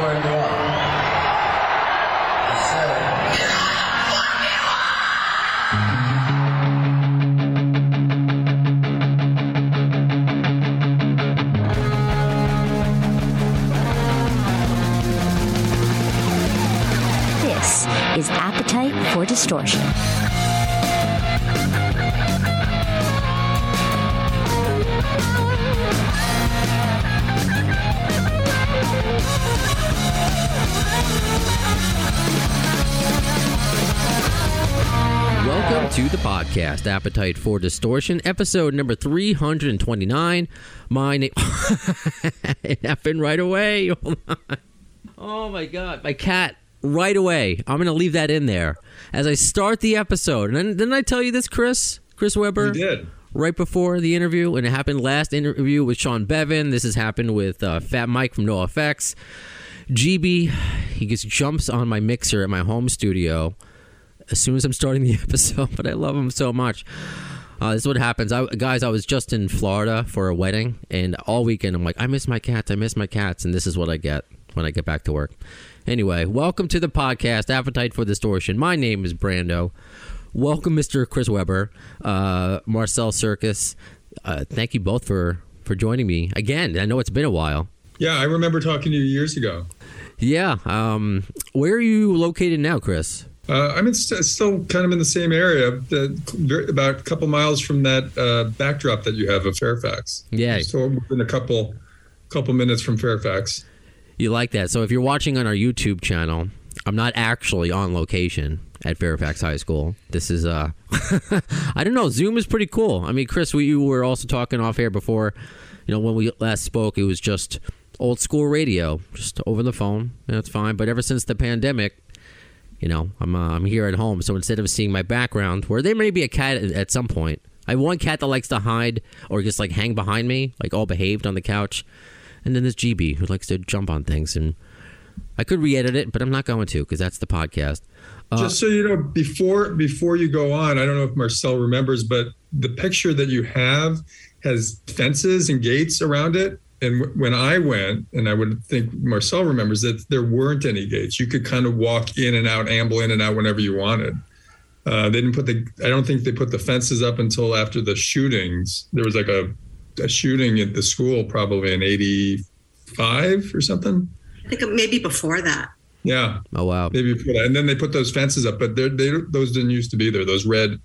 where. This is Appetite for Distortion. Podcast, Appetite for Distortion, episode number 329. My name. it happened right away. Oh my God. My cat, right away. I'm going to leave that in there as I start the episode. And then, didn't I tell you this, Chris? Chris Weber? You did. right before the interview, and it happened last interview with Sean Beavan. This has happened with uh, Fat Mike from NoFX. GB, he just jumps on my mixer at my home studio as soon as I'm starting the episode, but I love him so much. Uh, this is what happens, I, guys. I was just in Florida for a wedding, and all weekend I'm like, I miss my cats, I miss my cats, and this is what I get when I get back to work. Anyway, welcome to the podcast, Appetite for Distortion. My name is Brando. Welcome, Mr. Chris Weber, uh, Marcel Circus. Uh, thank you both for for joining me again. I know it's been a while. Yeah, I remember talking to you years ago. Yeah. Um, where are you located now, Chris? Uh, I'm in st- still kind of in the same area, very- about a couple miles from that uh, backdrop that you have of Fairfax. Yeah. So within a couple couple minutes from Fairfax. You like that. So if you're watching on our YouTube channel, I'm not actually on location at Fairfax High School. This is uh I don't know, Zoom is pretty cool. I mean, Chris, we you were also talking off air before, you know, when we last spoke, it was just old school radio, just over the phone. and That's fine, but ever since the pandemic, you know, I'm uh, I'm here at home, so instead of seeing my background, where there may be a cat at, some point, I have one cat that likes to hide or just like hang behind me, like all behaved on the couch, and then there's GB who likes to jump on things, and I could re-edit it, but I'm not going to because that's the podcast. Uh, Just so you know, before before you go on, I don't know if Marcel remembers, but the picture that you have has fences and gates around it. And w- when I went, and I would think Marcel remembers that there weren't any gates. You could kind of walk in and out, amble in and out whenever you wanted. Uh, they didn't put the. I don't think they put the fences up until after the shootings. There was like a, a shooting at the school, probably in '85 or something. I think maybe before that. Yeah, oh wow, maybe before that. And then they put those fences up, but they're, those didn't used to be there. Those red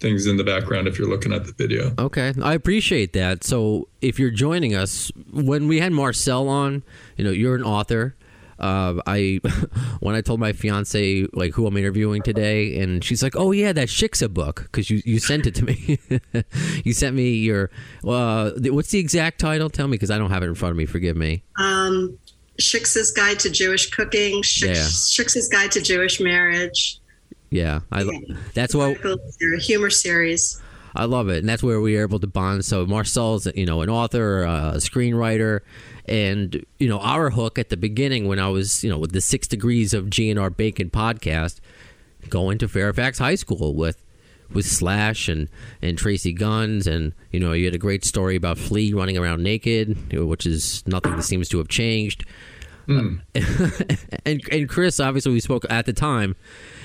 things in the background. If you're looking at the video, Okay, I appreciate that. So, if you're joining us, when we had Marcel on, you know, you're an author. Uh, I when I told my fiance like who I'm interviewing today, and she's like, "Oh yeah, that Shiksa book," because you you sent it to me. you sent me your uh, the- what's the exact title? Tell me because I don't have it in front of me. Forgive me. Um, Shiksa's Guide to Jewish Cooking, Shix, Yeah. Shiksa's Guide to Jewish Marriage. Yeah, I that's what humor series. I love it, and that's where we are able to bond. So Marcel's, you know, an author, uh, a screenwriter, and you know, our hook at the beginning when I was, you know, with the Six Degrees of GNR Bacon podcast, going to Fairfax High School with with Slash and and Tracii Guns, and you know, you had a great story about Flea running around naked, which is nothing that seems to have changed. and and Chris, obviously, we spoke at the time,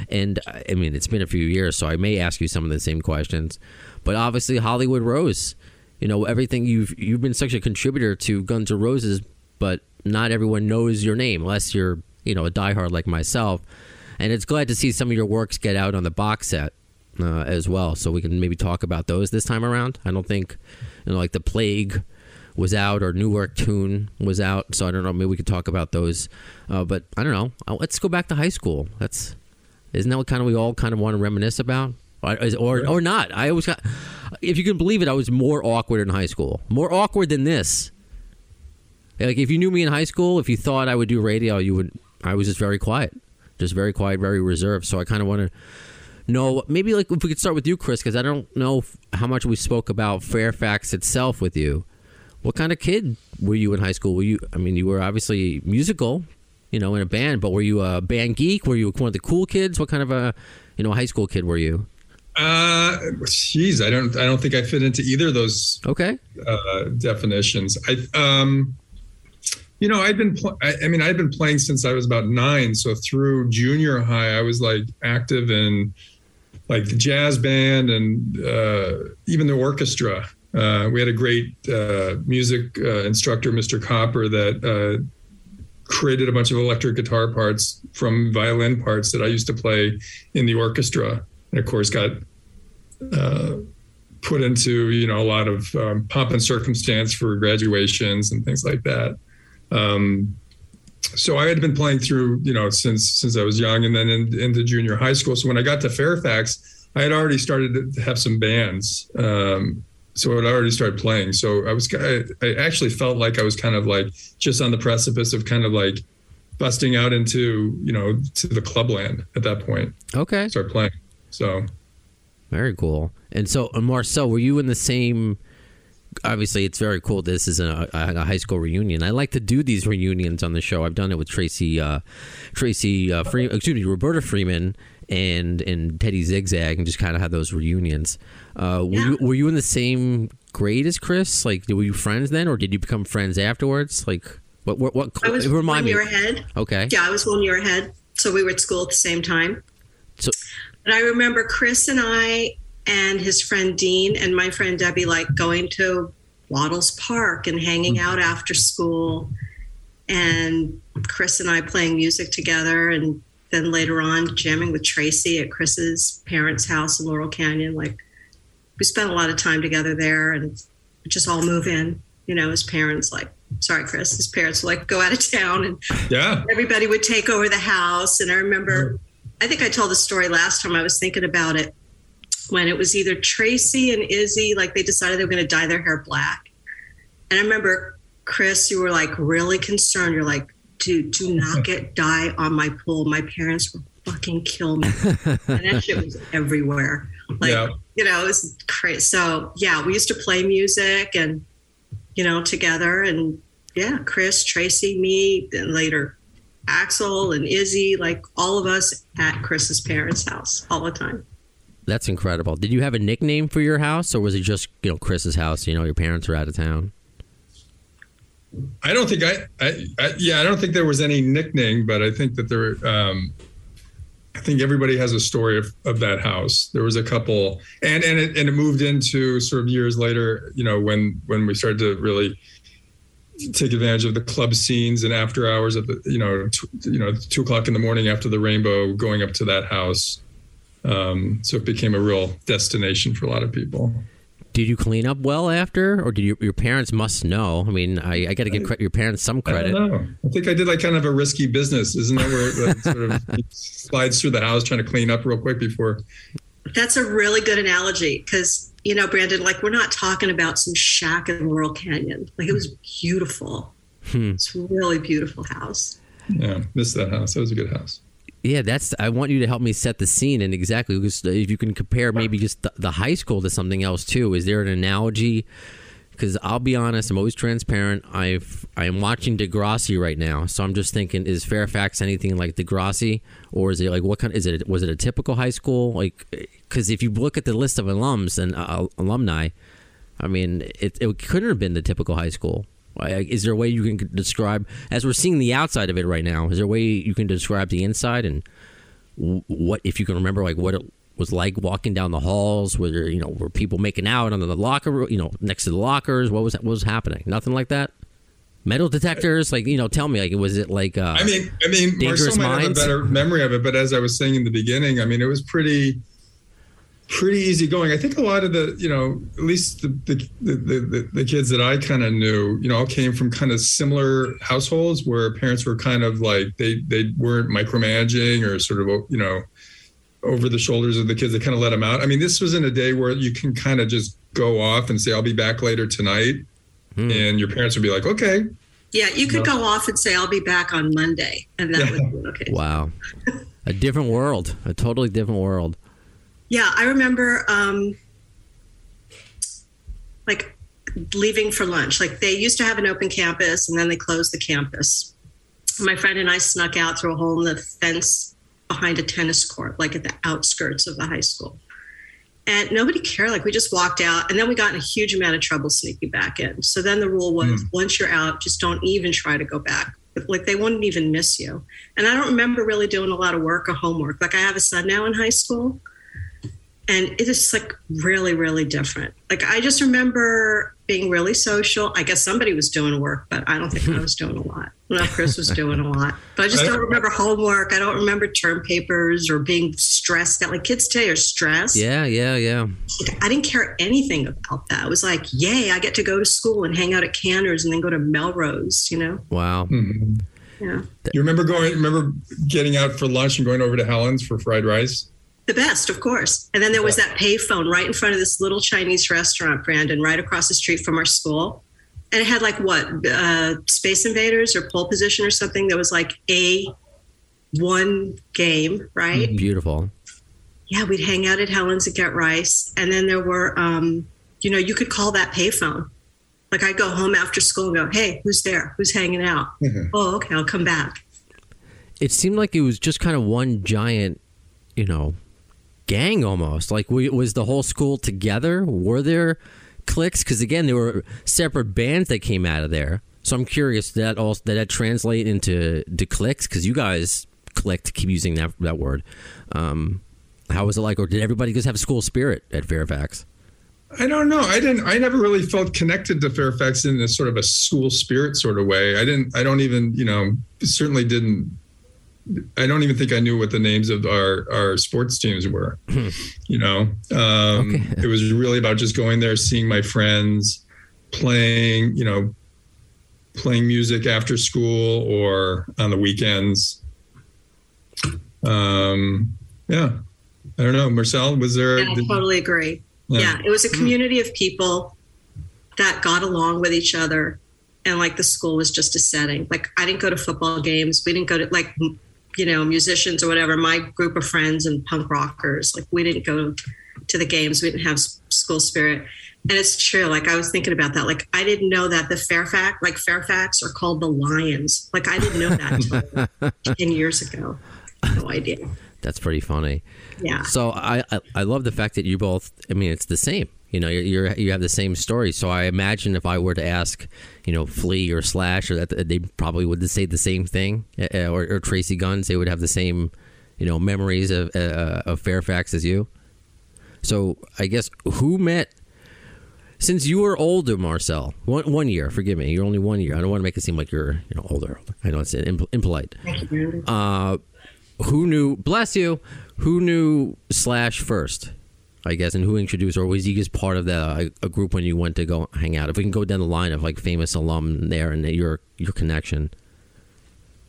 and I mean, it's been a few years, so I may ask you some of the same questions. But obviously, Hollywood Rose, you know, everything you've you've been such a contributor to Guns N' Roses, but not everyone knows your name unless you're you know a diehard like myself. And it's glad to see some of your works get out on the box set uh, as well, so we can maybe talk about those this time around. I don't think you know, like the plague was out or New Work Tune was out. So I don't know. Maybe we could talk about those. Uh, but I don't know. Uh, Let's go back to high school. That's isn't that what kind of we all kind of want to reminisce about, or or, or not? I always got. If you can believe it, I was more awkward in high school. More awkward than this. Like if you knew me in high school, if you thought I would do radio, you would. I was just very quiet, just very quiet, very reserved. So I kind of want to know maybe like if we could start with you, Chris, because I don't know f- how much we spoke about Fairfax itself with you. What kind of kid were you in high school? Were you? I mean, you were obviously musical, you know, in a band. But were you a band geek? Were you one of the cool kids? What kind of a, you know, high school kid were you? Uh, geez, I don't, I don't think I fit into either of those Okay. uh, definitions. I, um, You know, I've been, pl- I, I mean, I've been playing since I was about nine. So through junior high, I was like active in like the jazz band and uh, even the orchestra. Uh, we had a great uh, music uh, instructor, Mr. Copper, that uh, created a bunch of electric guitar parts from violin parts that I used to play in the orchestra, and of course got uh, put into you know a lot of um, pomp and circumstance for graduations and things like that. Um, so I had been playing through you know since since I was young, and then in, into junior high school. So when I got to Fairfax, I had already started to have some bands. Um, so I already started playing. So I was, I, I actually felt like I was kind of like just on the precipice of kind of like busting out into, you know, to the clubland at that point. Okay. Start playing. So Very cool. And so, uh, Marcel, were you in the same? Obviously, it's very cool. This is a, a high school reunion. I like to do these reunions on the show. I've done it with Tracy, uh, Tracy, uh, Free, excuse me, Roberta Freeman, and and Teddy Zigzag, and just kind of had those reunions. Uh, were Yeah. you were you in the same grade as Chris? Like, were you friends then, or did you become friends afterwards? Like, what what what? I was remind one me. year ahead. Okay. Yeah, I was one year ahead. So we were at school at the same time. So- but I remember Chris and I and his friend Dean and my friend Debbie like going to Wattles Park and hanging Mm-hmm. out after school. And Chris and I playing music together and then later on jamming with Tracy at Chris's parents' house in Laurel Canyon. Like we spent a lot of time together there and just all move in, you know, his parents like sorry, Chris, his parents would like go out of town and yeah, everybody would take over the house. And I remember, I think I told the story last time I was thinking about it when it was either Tracy and Izzy, like they decided they were going to dye their hair black. And I remember, Chris, you were like really concerned. You're like, dude, do not get dye on my pool. My parents will fucking kill me. and that shit was everywhere. Like, Yeah. you know, it was crazy. So, yeah, we used to play music and, you know, together. And yeah, Chris, Tracy, me, and later Axl and Izzy, like all of us at Chris's parents' house all the time. That's incredible. Did you have a nickname for your house, or was it just you know Chris's house? You know, your parents were out of town. I don't think I, I, I, yeah, I don't think there was any nickname, but I think that there, um, I think everybody has a story of, of that house. There was a couple, and and it and it moved into sort of years later, you know, when when we started to really take advantage of the club scenes and after hours at the, you know, you know, two o'clock in the morning after the rainbow, going up to that house. Um, so it became a real destination for a lot of people. Did you clean up well after, or did you, your parents must know? I mean, I, I got to give credit, your parents some I credit. don't know. I think I did like kind of a risky business, isn't that where it sort of slides through the house trying to clean up real quick before? That's a really good analogy because, you know, Brandon, like we're not talking about some shack in Laurel Canyon. Like it was beautiful. Hmm. It's a really beautiful house. Yeah, missed that house. That was a good house. Yeah, that's. I want you to help me set the scene and exactly because if you can compare maybe just the, the high school to something else too. Is there an analogy? Because I'll be honest, I'm always transparent. I've I am watching Degrassi right now, so I'm just thinking: is Fairfax anything like Degrassi, or is it like what kind? Is it was it a typical high school? Like, because if you look at the list of alums and uh, alumni, I mean, it, it couldn't have been the typical high school. Like, Is there a way you can describe, as we're seeing the outside of it right now, is there a way you can describe the inside and what, if you can remember, like what it was like walking down the halls? Were there, you know, were people making out under the locker, room, you know, next to the lockers? What was what was happening? Nothing like that. Metal detectors, like you know, tell me, like was it like? Uh, I mean, I mean, Dangerous Marcel might have a better memory of it, but as I was saying in the beginning, I mean, it was pretty, pretty easy going. I think a lot of the, you know, at least the the the, the, the kids that I kind of knew, you know, all came from kind of similar households where parents were kind of like they they weren't micromanaging or sort of you know over the shoulders of the kids. They kind of let them out. I mean, this was in a day where you can kind of just go off and say, "I'll be back later tonight," Hmm. and your parents would be like, "Okay." Yeah, you could No. go off and say, I'll be back on Monday. And that Yeah. would be okay. wow, a different world, a totally different world. Yeah, I remember um, like leaving for lunch. Like they used to have an open campus and then they closed the campus. My friend and I snuck out through a hole in the fence behind a tennis court, like at the outskirts of the high school. And nobody cared. Like we just walked out, and then we got in a huge amount of trouble sneaking back in. So then the rule was, Mm. once you're out, just don't even try to go back. Like they wouldn't even miss you. And I don't remember really doing a lot of work or homework. Like I have a son now in high school, and it is like really, really different. Like I just remember being really social. I guess somebody was doing work, but I don't think I was doing a lot. No, Chris was doing a lot, but I just don't remember homework. I don't remember term papers or being stressed out. Like kids today are stressed. Yeah, yeah, yeah. Like, I didn't care anything about that. it was like, yay, I get to go to school and hang out at Canter's and then go to Melrose. You know? Wow. Mhm. Yeah, You remember going? Remember getting out for lunch and going over to Helen's for fried rice? The best, of course. And then there was that payphone right in front of this little Chinese restaurant, Brandon, right across the street from our school. And it had like what, uh, Space Invaders or Pole Position or something. that was like a one game, right? Beautiful. Yeah, we'd hang out at Helen's and get rice. And then there were, um, you know, you could call that payphone. Like I'd go home after school and go, hey, who's there? Who's hanging out? Mhm. Oh, okay, I'll come back. It seemed like it was just kind of one giant, you know, gang almost. Like, we, was the whole school together? Were there cliques? Because again, there were separate bands that came out of there. So I'm curious that also did that translate into to cliques? Because you guys clicked. Keep using that that word. Um, how was it like, or did everybody just have school spirit at Fairfax? I don't know. I didn't. I never really felt connected to Fairfax in a sort of a school spirit sort of way. I didn't. I don't even. You know, certainly didn't. I don't even think I knew what the names of our our sports teams were. you know, um, Okay. it was really about just going there, seeing my friends, playing. You know, playing music after school or on the weekends. Um, yeah, I don't know. Marcel, was there? Yeah, I totally agree. Yeah. it was a community of people that got along with each other. And like the school was just a setting. Like I didn't go to football games. We didn't go to like, m- you know, musicians or whatever. My group of friends and punk rockers, like we didn't go to the games. We didn't have school spirit. And it's true. Like I was thinking about that. Like I didn't know that the Fairfax, like Fairfax are called the Lions. Like I didn't know that until 10 years ago. No idea. That's pretty funny. Yeah. So I, I I love the fact that you both. I mean, it's the same. You know, you're, you're you have the same story. So I imagine if I were to ask, you know, Flea or Slash, or that they probably would say the same thing, uh, or, or Tracii Guns, they would have the same, you know, memories of uh, of Fairfax as you. So I guess who met. Since you were older, Marcel, one one year. Forgive me, you're only one year. I don't want to make it seem like you're you know older. I know it's imp- impolite. Uh, who knew? Bless you. Who knew Slash first? I guess, and who introduced, or was he just part of the uh, a group when you went to go hang out? If we can go down the line of like famous alum there and your your connection.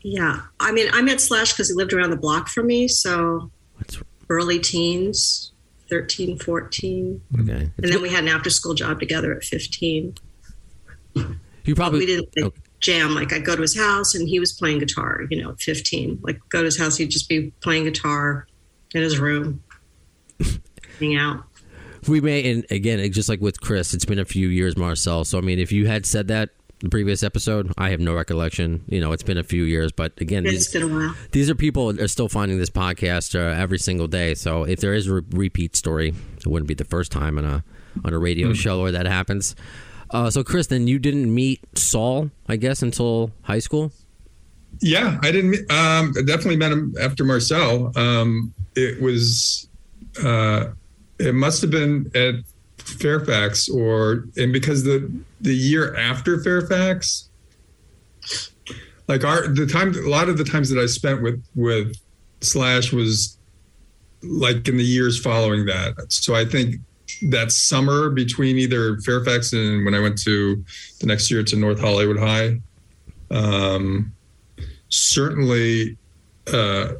Yeah. I mean, I met Slash because he lived around the block from me. So That's early teens, 13, 14. okay. And then we had an after school job together at 15. you probably we didn't like, okay. jam. Like I'd go to his house and he was playing guitar, you know, at 15. Like go to his house, he'd just be playing guitar in his room, hang out. we may and again just like with Chris. It's been a few years, Marcel. So I mean, if you had said that the previous episode, I have no recollection. You know, it's been a few years, but again, It's these, been a while. these are people that are still finding this podcast uh, every single day. So if there is a re- repeat story, it wouldn't be the first time on a on a radio show where that happens. Uh, so Chris, then you didn't meet Saul, I guess, until high school. Yeah, I didn't. Um, I definitely met him after Marcel. Um, it was. Uh, it must have been at Fairfax, or and because the the year after Fairfax, like our the time a lot of the times that I spent with with Slash was like in the years following that. So I think that summer between either Fairfax and when I went to the next year to North Hollywood High. Um, certainly uh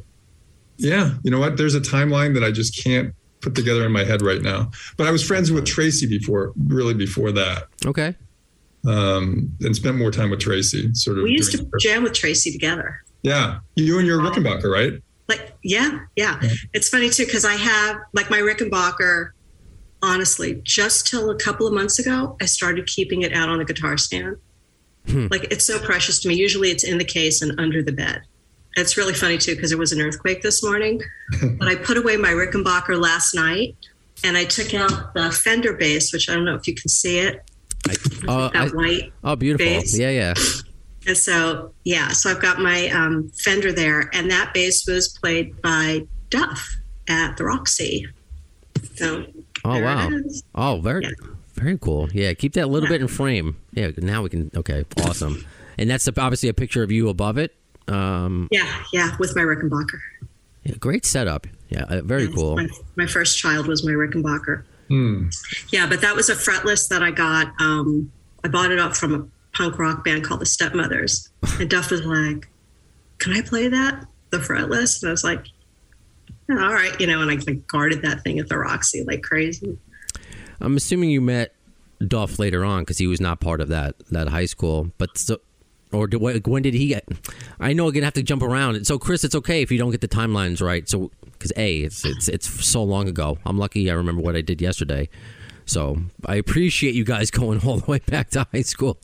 yeah you know what there's a timeline that i just can't put together in my head right now but i was friends with tracy before really before that Okay. um and spent more time with tracy sort of We used to during- jam with Tracy together. yeah you and your rickenbacker right Like, yeah, yeah. Yeah. It's funny too, because I have like my Rickenbacker, honestly, just till a couple of months ago, I started keeping it out on the guitar stand. Like, it's so precious to me. Usually it's in the case and under the bed. It's really funny too, because there was an earthquake this morning. but I put away my Rickenbacker last night and I took out the Fender bass, which I don't know if you can see it. Oh, that I- white. oh, beautiful. bass. Yeah, yeah. And so, yeah, so I've got my um, Fender there, and that bass was played by Duff at the Roxy. So, Oh wow. Oh, very, Yeah. very cool. Yeah, keep that a little Yeah. bit in frame. Yeah, now we can. Okay, awesome. And that's obviously a picture of you above it. Um, Yeah, yeah, with my Rickenbacker. yeah, great setup. Yeah, uh, very Yes, cool. My, my first child was my Rickenbacker. Hmm. Yeah, but that was a fretless that I got. Um, I bought it up from a punk rock band called the Stepmothers. And Duff was like, Can I play that? The fretless? And I was like, "Yeah, All right, you know, and I like, guarded that thing at the Roxy like crazy. I'm assuming you met Duff later on because he was not part of that that high school. But so, or did, when did he get? I know I'm gonna have to jump around. So Chris, it's okay if you don't get the timelines right. So because a, it's it's it's so long ago. I'm lucky I remember what I did yesterday. So I appreciate you guys going all the way back to high school.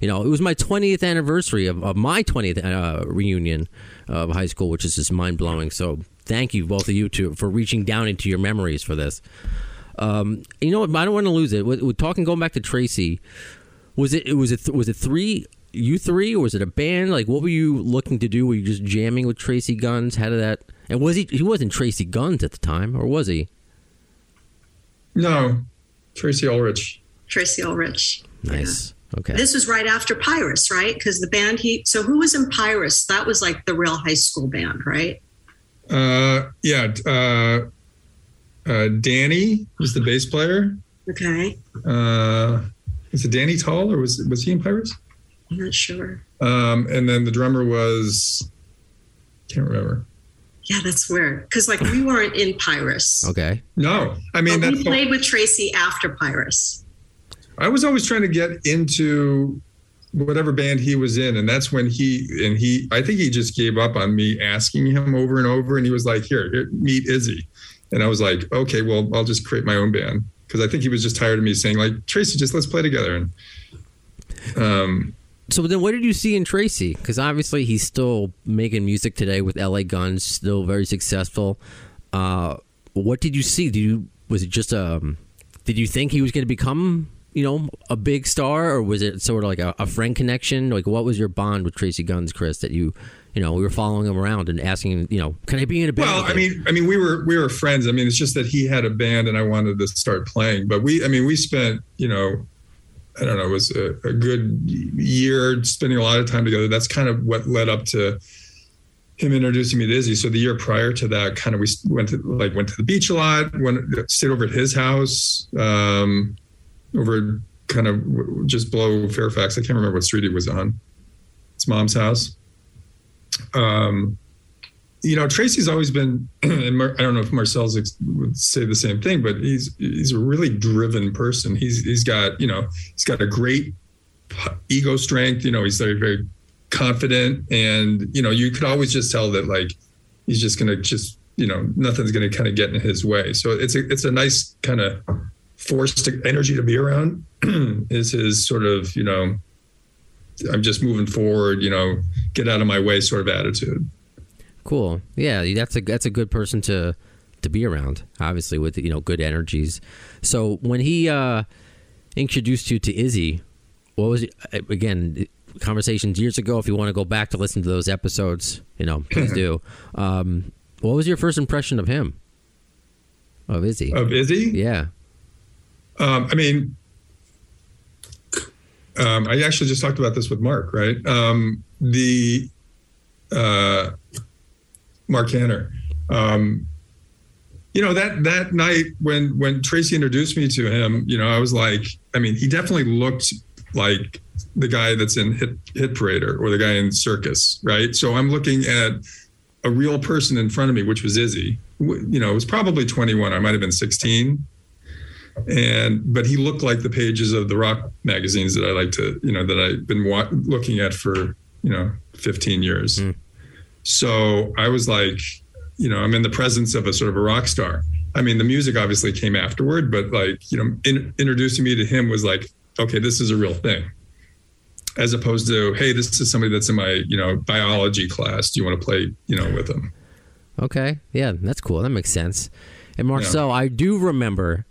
You know, it was my 20th anniversary of, of my 20th uh, reunion of high school, which is just mind blowing. So thank you both of you two for reaching down into your memories for this. Um, you know what? I don't want to lose it. With, with talking, going back to Tracy, was it? it was it? Was it three? You three, or was it a band? Like, what were you looking to do? Were you just jamming with Tracii Guns? How did that? And was he? He wasn't Tracy Guns at the time, or was he? No, Tracy Ulrich. Tracy Ulrich. Nice. Okay. This was right after Pyrus, right? Because the band he so who was in Pyrus? That was like the real high school band, right? Uh, yeah, uh, uh, Danny was the bass player. Okay. Uh, is it Danny Tall or was was he in Pirates? I'm not sure. Um, and then the drummer was can't remember. Yeah, that's weird. Because like we weren't in Pyrus. okay. No, I mean but that's. we played with Tracy after Pyrus. I was always trying to get into whatever band he was in, and that's when he and he. I think he just gave up on me asking him over and over, and he was like, "Here, here meet Izzy," and I was like, "Okay, well, I'll just create my own band." Because I think he was just tired of me saying like, "Tracy, just let's play together." And um, So then, what did you see in Tracy? Because obviously, he's still making music today with LA Guns, still very successful. Uh, what did you see? Did you was it just um? Did you think he was going to become you know a big star, or was it sort of like a, a friend connection? Like, what was your bond with Tracii Guns, Chris? That you you know we were following him around and asking him, you know, can I be in a band? Well, I mean, I mean, we were we were friends. I mean, it's just that he had a band and I wanted to start playing. But we, I mean, we spent, you know, I don't know, it was a, a good year spending a lot of time together. That's kind of what led up to him introducing me to Izzy. So the year prior to that, kind of we went to like went to the beach a lot. Went stayed over at his house, um, over kind of just below Fairfax. I can't remember what street he was on. It's mom's house. Um, you know, Tracy's always been, and Mar- I don't know if Marcel's ex- would say the same thing, but he's he's a really driven person. He's he's got you know he's got a great ego strength. You know, he's very very confident, and you know you could always just tell that like he's just gonna just you know nothing's gonna kind of get in his way. So it's a it's a nice kind of forced energy to be around. is his sort of you know I'm just moving forward. You know, get out of my way sort of attitude. Cool. Yeah, that's a that's a good person to to be around. Obviously, with you know good energies. So when he uh, introduced you to Izzy, what was it, again conversations years ago? If you want to go back to listen to those episodes, you know, please do. Um, what was your first impression of him? Of Izzy? Of Izzy, yeah. Um, I mean, um, I actually just talked about this with Mark, right? Um, the uh, Marc Canter. Um, you know that that night when when Tracy introduced me to him, you know, I was like, I mean, he definitely looked like the guy that's in Hit Hit Parader or the guy in Circus, right? So I'm looking at a real person in front of me, which was Izzy. You know, it was probably 21. I might have been 16 and but he looked like the pages of the rock magazines that I like to, you know, that I've been wa- looking at for you know 15 years. Mm. So I was like, you know, I'm in the presence of a sort of a rock star. I mean, the music obviously came afterward, but like, you know, in, introducing me to him was like, okay, this is a real thing. As opposed to, hey, this is somebody that's in my, you know, biology class. Do you want to play, you know, with them? Okay. Yeah, that's cool. That makes sense. And Marcel, I do remember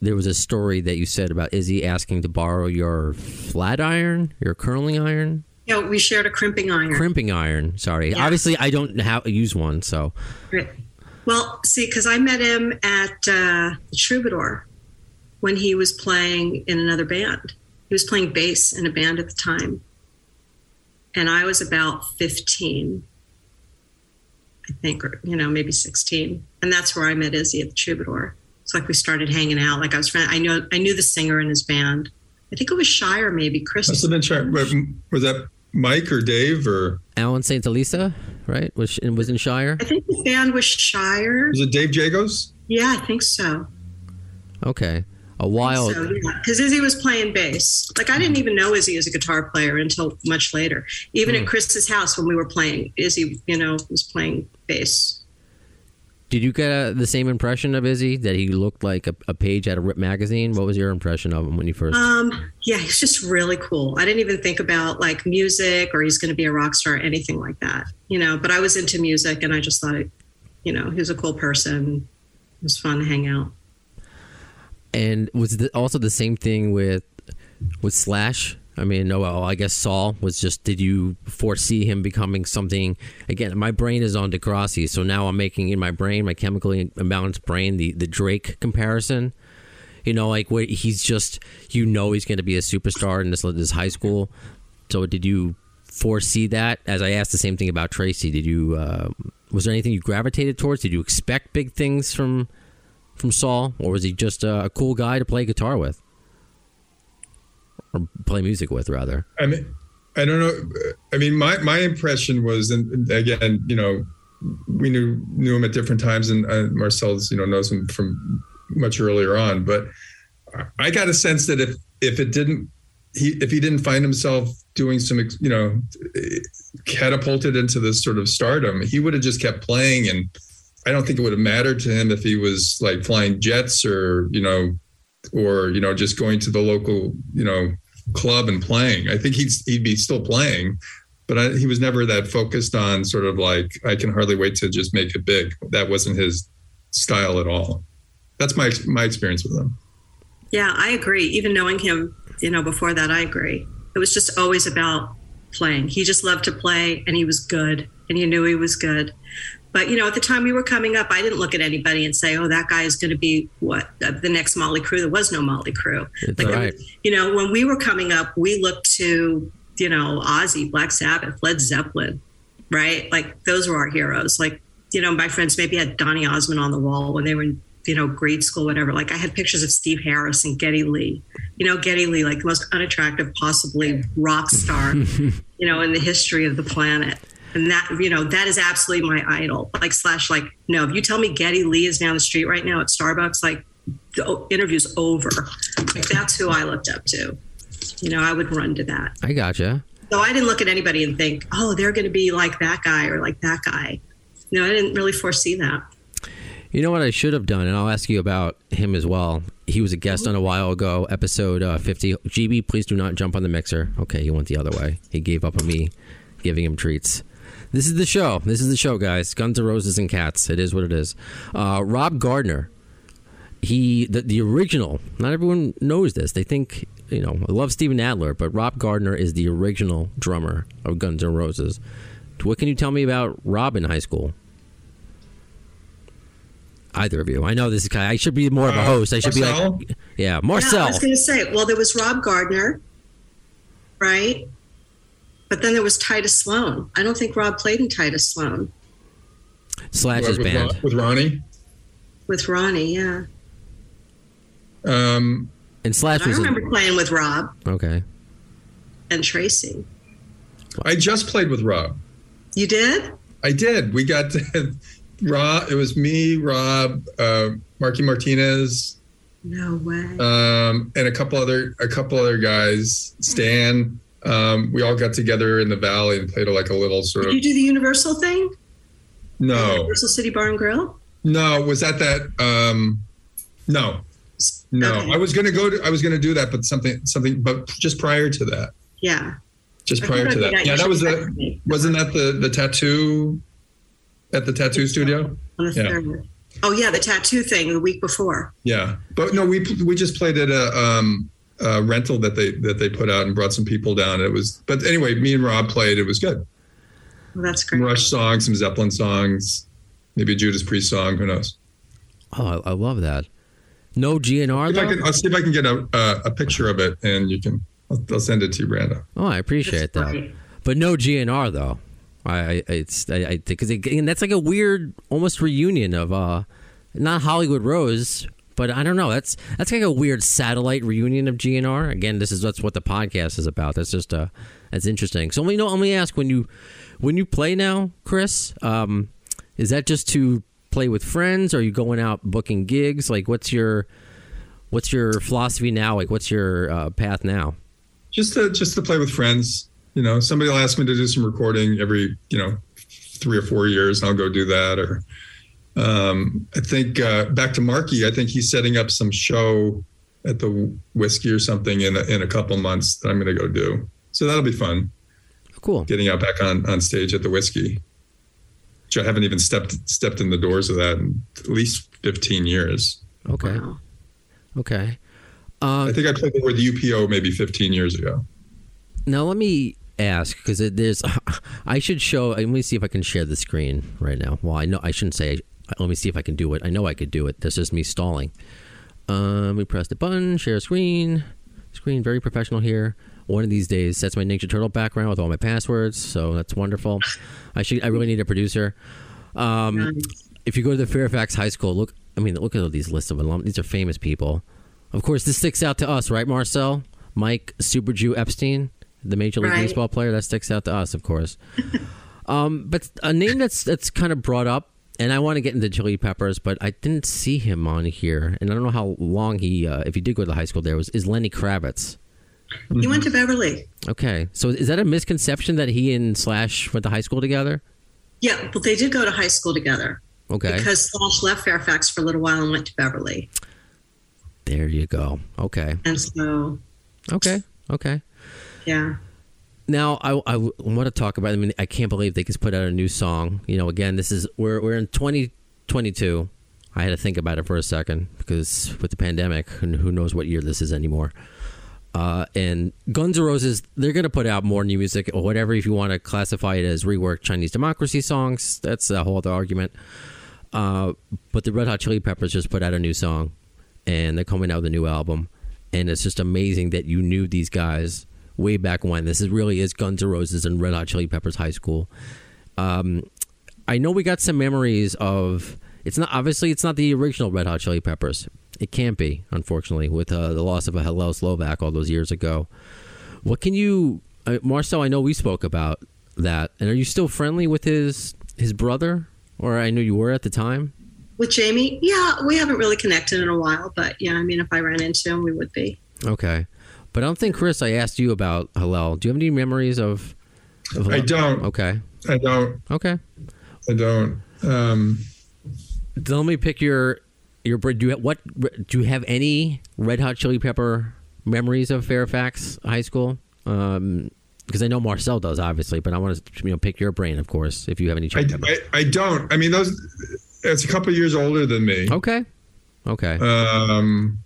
there was a story that you said about Izzy asking to borrow your flat iron, your curling iron, Yeah, we shared a crimping iron. crimping iron. Sorry, Yeah. obviously I don't have, use one, so Right. Well, see, because I met him at uh, the Troubadour when he was playing in another band. He was playing bass in a band at the time. And I was about 15, I think, or, you know, maybe 16. And that's where I met Izzy at the Troubadour. It's like we started hanging out. Like I was friend. I knew I knew the singer in his band. I think it was Shire, maybe Chris. Must have been Shire. Was that Mike or Dave or Alan St. Elisa, right? Was was in Shire. I think the band was Shire. was it Dave Jagos? Yeah, I think so. Okay, a while. So yeah, because Izzy was playing bass. Like I didn't even know Izzy as a guitar player until much later. Even Hmm. at Chris's house when we were playing, Izzy, you know, was playing bass. Did you get uh the same impression of Izzy that he looked like a, a page out of Rip magazine? What was your impression of him when you first? Um, yeah, he's just really cool. I didn't even think about like music or he's going to be a rock star or anything like that, you know. But I was into music and I just thought, it, you know, he was a cool person. It was fun to hang out. And was the, also the same thing with with Slash? I mean, well, I guess Saul was just. Did you foresee him becoming something? Again, my brain is on Degrassi, so now I'm making in my brain, my chemically imbalanced brain, the the Drake comparison. You know, like where he's just, you know, he's going to be a superstar in this this high school. So, did you foresee that? As I asked the same thing about Tracy, did you? Uh, was there anything you gravitated towards? Did you expect big things from from Saul, or was he just a, a cool guy to play guitar with, or play music with, rather? I mean, I don't know. I mean, my my impression was, and again, you know, we knew knew him at different times, and uh, Marcel's, you know, knows him from much earlier on. But I got a sense that if if it didn't, he if he didn't find himself doing some, you know, catapulted into this sort of stardom, he would have just kept playing, and I don't think it would have mattered to him if he was like flying jets or you know, or you know, just going to the local, you know club and playing. I think he'd he'd be still playing, but I, he was never that focused on sort of like I can hardly wait to just make it big. That wasn't his style at all. That's my my experience with him. Yeah, I agree. Even knowing him, you know, before that, I agree. It was just always about playing. He just loved to play and he was good and you knew he was good. But, you know, at the time we were coming up, I didn't look at anybody and say, oh, that guy is going to be what? Uh, the next Mötley Crüe. There was no Mötley Crüe. Like, right. You know, when we were coming up, we looked to, you know, Ozzy, Black Sabbath, Led Zeppelin, right? Like those were our heroes. Like, you know, my friends maybe had Donny Osmond on the wall when they were in, you know, grade school, whatever. Like I had pictures of Steve Harris and Geddy Lee. You know, Geddy Lee, like the most unattractive, possibly rock star, you know, in the history of the planet. And that, you know, that is absolutely my idol. Like slash, like, no, if you tell me Geddy Lee is down the street right now at Starbucks, like the interview's over. Like that's who I looked up to. You know, I would run to that. I gotcha. So I didn't look at anybody and think, oh, they're going to be like that guy or like that guy. No, I didn't really foresee that. You know what I should have done, and I'll ask you about him as well. He was a guest on a while ago, episode uh, 50. GB, please do not jump on the mixer. Okay, he went the other way. He gave up on me giving him treats. This is the show. This is the show, guys. Guns N' Roses and cats. It is what it is. Uh, Rob Gardner. He the, the original. Not everyone knows this. They think you know. I love Steven Adler, but Rob Gardner is the original drummer of Guns N' Roses. What can you tell me about Rob in high school? Either of you. I know this is kind of, I should be more of a Uh, host. I should Marcel? be like, yeah, Yeah, Marcel. I was going to say, well, there was Rob Gardner, right? But then there was Tidus Sloan. I don't think Rob played in Tidus Sloan Slash's with, band. Ron- with Ronnie. with Ronnie. Yeah, Um, And Slash I was in, remember playing with Rob okay. and Tracy. I just played with Rob. You did? I did. We got to, Rob. It was me, Rob, uh, Marky Martinez, No way. um, and a couple other a couple other guys. Stan. Um, we all got together in the valley and played like a little sort Did of. you do the Universal thing? No, Universal City Bar and Grill. no. Was that that? Um, no, no. Okay. I was gonna go to. I was gonna do that, but something something. But just prior to that, Yeah. just prior to I that. Yeah, that was the. Wasn't that the the tattoo? At the tattoo studio. Yeah. Oh yeah, the tattoo thing the week before. Yeah, but no, we we just played at a, um, a rental that they that they put out and brought some people down. It was, but anyway, me and Rob played. It was good. Well, that's Some great. Rush songs, some Zeppelin songs, maybe a Judas Priest song. Who knows? Oh, I, I love that. No GNR If I can, I'll see if I can get a a, a picture of it, and you can. I'll, I'll send it to you, Brando. Oh, I appreciate That's that. great. But no GNR though. I, I it's I, I because again that's like a weird almost reunion of uh not Hollywood Rose, but I don't know. That's that's like a weird satellite reunion of GNR. Again, this is that's what the podcast is about. That's just uh that's interesting. So let me know. Let me ask when you when you play now, Chris. Um, is that just to play with friends? Or are you going out booking gigs? Like, what's your what's your philosophy now? Like, what's your uh, path now? Just to just to play with friends. You know, somebody will ask me to do some recording every you know three or four years, and I'll go do that. Or um, I think uh, back to Marky. I think he's setting up some show at the Whisky or something in a, in a couple months that I'm going to go do. So that'll be fun. Cool. Getting out back on on stage at the Whisky. Which I haven't even stepped stepped in the doors of that in at least 15 years. Okay. Wow. Okay. I think I played with UPO maybe 15 years ago. Now let me ask because there's. I should show. Let me see if I can share the screen right now. Well, I know I shouldn't say. Let me see if I can do it. I know I could do it. This is me stalling. Um, we press the button, share screen. Screen very professional here. One of these days, that's my Ninja Turtle background with all my passwords. So that's wonderful. I should. I really need a producer. Um, if you go to the Fairfax High School, look. I mean, look at all these lists of alum. These are famous people. Of course, this sticks out to us, right, Marcel? Mike Super Jew Epstein, the Major League Right. Baseball player. That sticks out to us, of course. um, but a name that's that's kind of brought up, and I want to get into Chili Peppers, but I didn't see him on here, and I don't know how long he, uh, if he did go to high school there, was is Lenny Kravitz. He went to Beverly. Okay, so is that a misconception that he and Slash went to high school together? Yeah, but they did go to high school together Okay, because Slash left Fairfax for a little while and went to Beverly. there you go. Okay, And so, okay, okay. yeah. Now I, I want to talk about. I mean, I can't believe they just put out a new song. You know, again, this is we're we're in 2022. I had to think about it for a second because with the pandemic, and who knows what year this is anymore. Uh, and Guns N' Roses, they're going to put out more new music or whatever. If you want to classify it as reworked Chinese democracy songs, that's a whole other argument. Uh, but the Red Hot Chili Peppers just put out a new song, and they're coming out with a new album, and it's just amazing that you knew these guys way back when. This is really is Guns N' Roses and Red Hot Chili Peppers high school. Um, I know we got some memories of. It's not obviously it's not the original Red Hot Chili Peppers. It can't be, unfortunately, with uh, the loss of a Hillel Slovak all those years ago. What can you, uh, Marcel? I know we spoke about that, and are you still friendly with his his brother? Or I know you were at the time. With Jamie, yeah, we haven't really connected in a while, but yeah, I mean, if I ran into him, we would be. Okay, but I don't think Chris. I asked you about Hillel. Do you have any memories of? of I don't. Okay. I don't. Okay. I don't. Um, let me pick your your. Do you have, what? Do you have any Red Hot Chili Pepper memories of Fairfax High School? Um, because I know Marcel does, obviously, but I want to you know pick your brain, of course, if you have any. I, I, I don't. I mean, those. It's a couple years older than me. Okay. Okay. Um,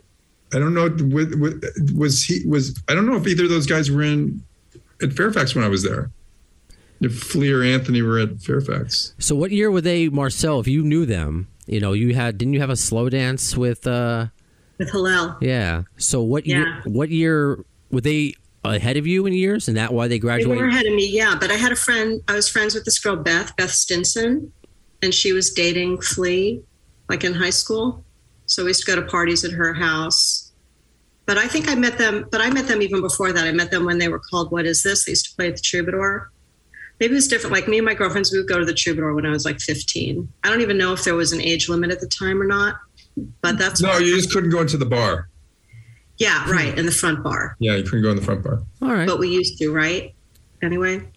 I don't know. with- with- Was he? Was I don't know if either of those guys were in at Fairfax when I was there. If Flea or Anthony were at Fairfax. so what year were they, Marcel? If you knew them, you know, you had didn't you have a slow dance with? uh With Hillel. Yeah. So what year? What year were they ahead of you in years, and that why they graduated? They were ahead of me, yeah. But I had a friend, I was friends with this girl, Beth, Beth Stinson, and she was dating Flea, like in high school. So we used to go to parties at her house. But I think I met them, but I met them even before that. I met them when they were called What Is This? They used to play at the Troubadour. Maybe it was different. Like me and my girlfriends, we would go to the Troubadour when I was like 15. I don't even know if there was an age limit at the time or not, but that's No, you just couldn't go into the bar. yeah, right, in the front bar. Yeah, you couldn't go in the front bar. All right. But we used to, right? Anyway.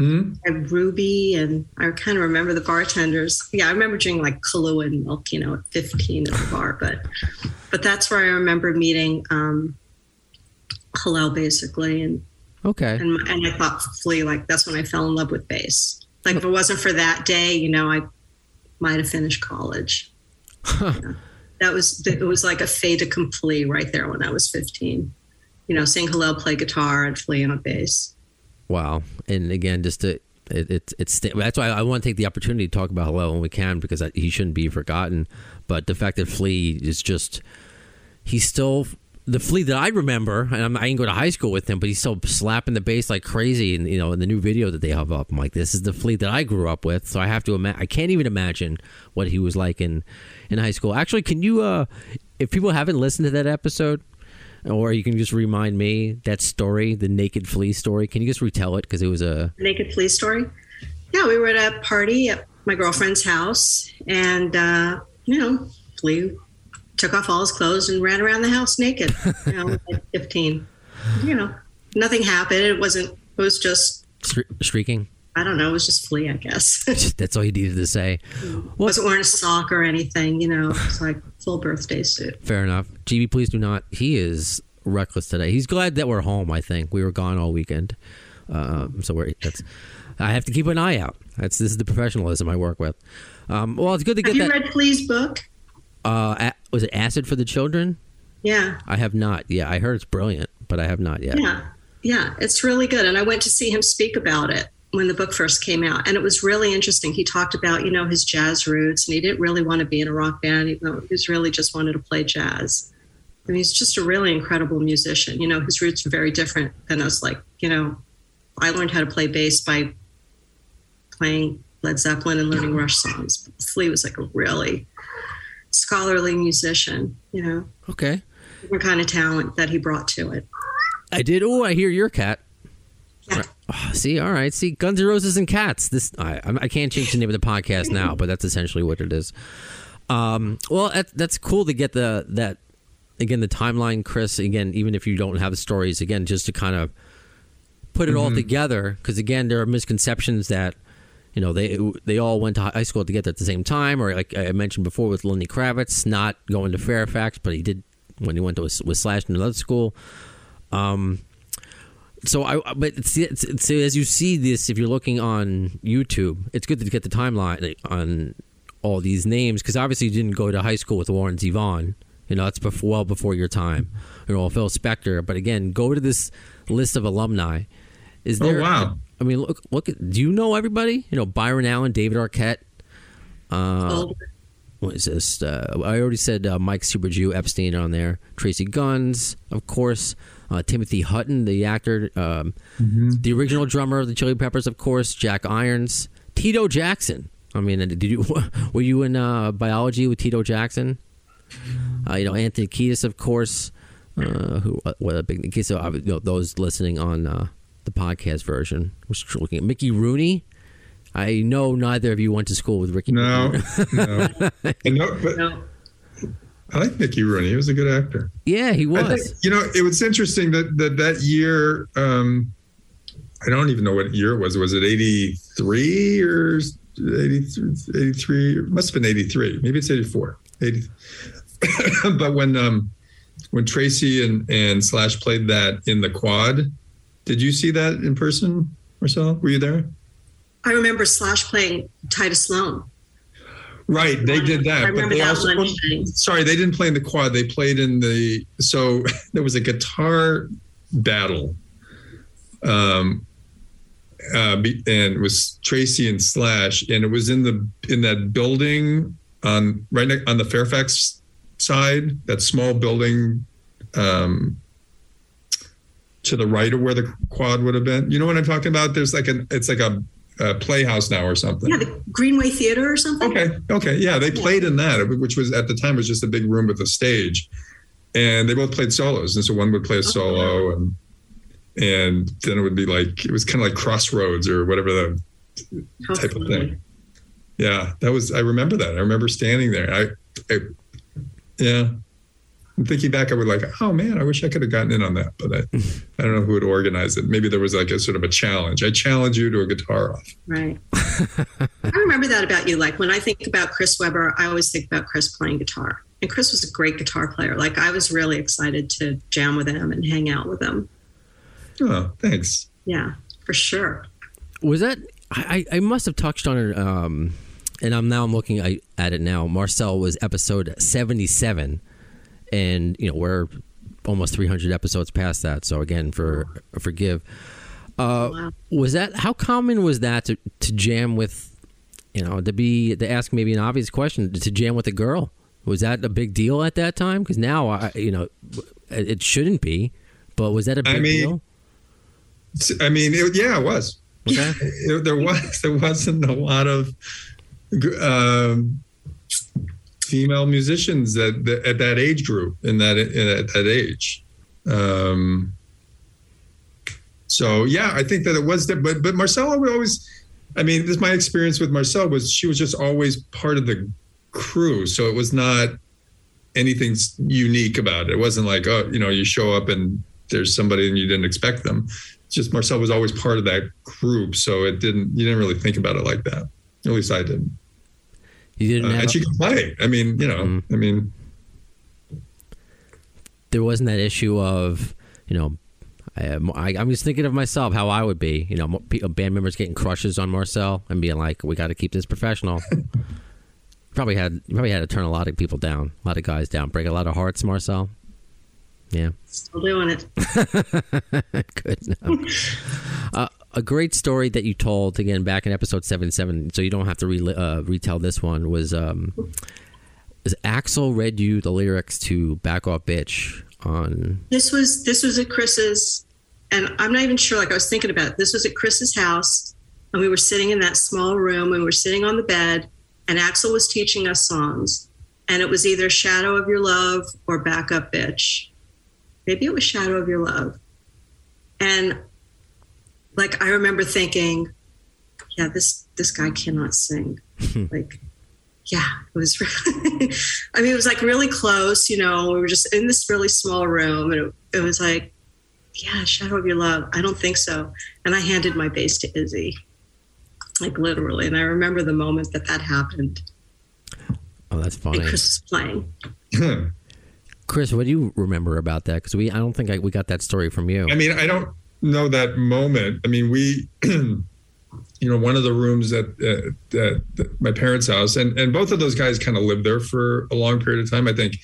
Hmm? and Ruby, and I kind of remember the bartenders. Yeah, I remember drinking like Kahlua and milk, you know, at 15 at the bar. But but that's where I remember meeting um, Hillel basically, and Okay. and and I thought Flea like that's when I fell in love with bass. Like if it wasn't for that day, you know, I might have finished college. Yeah. That was it was like a fait accompli right there when I was 15. You know, seeing Hillel, play guitar, and Flea on bass. Wow. And again, just to it, it, it's that's why I want to take the opportunity to talk about Hillel when we can because he shouldn't be forgotten. But the fact that Flea is just he's still the Flea that I remember, and I'm, I didn't go to high school with him, but he's still slapping the bass like crazy. And you know, in the new video that they have up, I'm like, this is the Flea that I grew up with. So I have to imagine. I can't even imagine what he was like in in high school. Actually, can you, uh if people haven't listened to that episode? Or you can just remind me that story, the naked flea story. Can you just retell it? Because it was a Naked Flea story. Yeah, we were at a party at my girlfriend's house, and uh, you know, Flea took off all his clothes and ran around the house naked. You know, like 15. You know, nothing happened. It wasn't. It was just. stre- streaking. I don't know. It was just Flea, I guess. That's all you needed to say. wasn't wearing a sock or anything. You know, it's like full birthday suit. Fair enough. GB, please do not. He is reckless today. He's glad that we're home. I think we were gone all weekend, um, so we're. That's. I have to keep an eye out. That's this is the professionalism I work with. Um, well, it's good to Have get you that. read Flea's book? uh, was it Acid for the Children? Yeah. I have not. Yeah, I heard it's brilliant, but I have not yet. Yeah, yeah, it's really good. And I went to see him speak about it when the book first came out, and it was really interesting. He talked about you know his jazz roots, and he didn't really want to be in a rock band, he was really just wanted to play jazz. I mean, he's just a really incredible musician. You know, his roots are very different than us. Like, you know, I learned how to play bass by playing Led Zeppelin and learning Rush songs. But Flea was like a really scholarly musician. You know, Okay. different kind of talent that he brought to it. I did. Oh, I hear your cat. See, all right. See, Guns N' Roses and cats. This I, I'm- can't change the name of the podcast now, but that's essentially what it is. Um, well, that, that's cool to get the that again the timeline, Chris. Again, even if you don't have the stories, again, just to kind of put it all together, because again, there are misconceptions that you know they they all went to high school together at the same time, or like I mentioned before with Lenny Kravitz not going to Fairfax, but he did when he went to with Slash in another school. Um, so I, but it's, it's, it's as you see this, if you're looking on YouTube, it's good to get the timeline on all these names because obviously you didn't go to high school with Warren Zevon. You know that's before, well before your time. You know Phil Spector, but again, go to this list of alumni. Is Oh, there? wow. I mean, look, look. At, do you know everybody? You know Byron Allen, David Arquette. Old- What is this? Uh, I already said uh, Mike Superjew, Epstein on there. Tracii Guns, of course. Uh, Timothy Hutton, the actor. Um, The original drummer of the Chili Peppers, of course. Jack Irons. Tito Jackson. I mean, did you were you in uh, biology with Tito Jackson? Uh, you know, Anthony Kiedis, of course. Uh, who? What, what a big in case of you know, those listening on uh, the podcast version. Was looking at Mickey Rooney. I know neither of you went to school with Ricky. No, Rooney. no. But no. I like Mickey Rooney. He was a good actor. Yeah, he was. think, you know, it was interesting that that, that year. Um, I don't even know what year it was. Was it eighty three or 83, 83? It must have been eighty three. Maybe it's eighty four. 80. but when um, when Tracii and and Slash played that in the quad, did you see that in person, Marcel? Were you there? I remember Slash playing Tidus Sloan. Right, they did that. I remember they that also one thing. sorry, they didn't play in the quad. They played in the so there was a guitar battle. Um uh and it was Tracii and Slash and it was in the in that building on right ne- on the Fairfax side, that small building um to the right of where the quad would have been. You know what I'm talking about? There's like an it's like a, a playhouse now or something. Yeah, the Greenway Theater or something. Okay. Okay. Yeah, they played in that, which was at the time was just a big room with a stage, and they both played solos. And so one would play a oh, solo, and and then it would be like it was kind of like Crossroads or whatever the How type of thing. Yeah, that was. I remember that. I remember standing there. I, I yeah. I'm thinking back, I would like, oh man, I wish I could have gotten in on that, but I, I don't know who would organize it. Maybe there was like a sort of a challenge. I challenge you to a guitar off. Right. I remember that about you. Like when I think about Chris Weber, I always think about Chris playing guitar. And Chris was a great guitar player. Like I was really excited to jam with him and hang out with him. Oh, thanks. Yeah, for sure. was that I, I I must have touched on it um and I'm now I'm looking at at it now. Marcel was episode 77, and you know we're almost 300 episodes past that. So again, for forgive. Uh, Was that how common was that to, to jam with, you know, to be to ask maybe an obvious question to jam with a girl? Was that a big deal at that time? Because now, I, you know, it shouldn't be. But was that a big mean- deal? I mean, it, yeah, it was. Okay. There was there wasn't a lot of um, female musicians at the, at that age group in that at that age. Um, so yeah, I think that it was. But but Marcella would always. I mean, this my experience with Marcel was she was just always part of the crew, so it was not anything unique about it. It wasn't like oh, you know, you show up and there's somebody and you didn't expect them. It's just Marcel was always part of that group, so it didn't. You didn't really think about it like that. At least I didn't. You Uh, didn't have. and she could play. I mean, you know, Mm. I mean, there wasn't that issue of you know I, I, I'm just thinking of myself how I would be you know band members getting crushes on Marcel and being like we got to keep this professional probably had probably had to turn a lot of people down a lot of guys down break a lot of hearts Marcel yeah Still doing it. good no. uh, a great story that you told again back in episode 77 so you don't have to re- uh, retell this one was um is Axl read you the lyrics to back off bitch on This was this was at Chris's, and I'm not even sure. Like I was thinking about it. This was at Chris's house, and we were sitting in that small room. and We were sitting on the bed, and Axl was teaching us songs, and it was either "Shadow of Your Love" or "Back Up, Bitch." Maybe it was "Shadow of Your Love," and like I remember thinking, "Yeah, this this guy cannot sing." Hmm. like yeah, it was. Really, I mean, it was like really close. You know, we were just in this really small room, and it, it was like, yeah, shadow of your love. I don't think so. And I handed my bass to Izzy, like literally. And I remember the moment that that happened. oh that's funny And Chris was playing. Hmm. Chris, what do you remember about that? Because we, I don't think I, we got that story from you. I mean, I don't know that moment. I mean, we, you know, one of the rooms at, at, at my parents' house, and and both of those guys kind of lived there for a long period of time. I think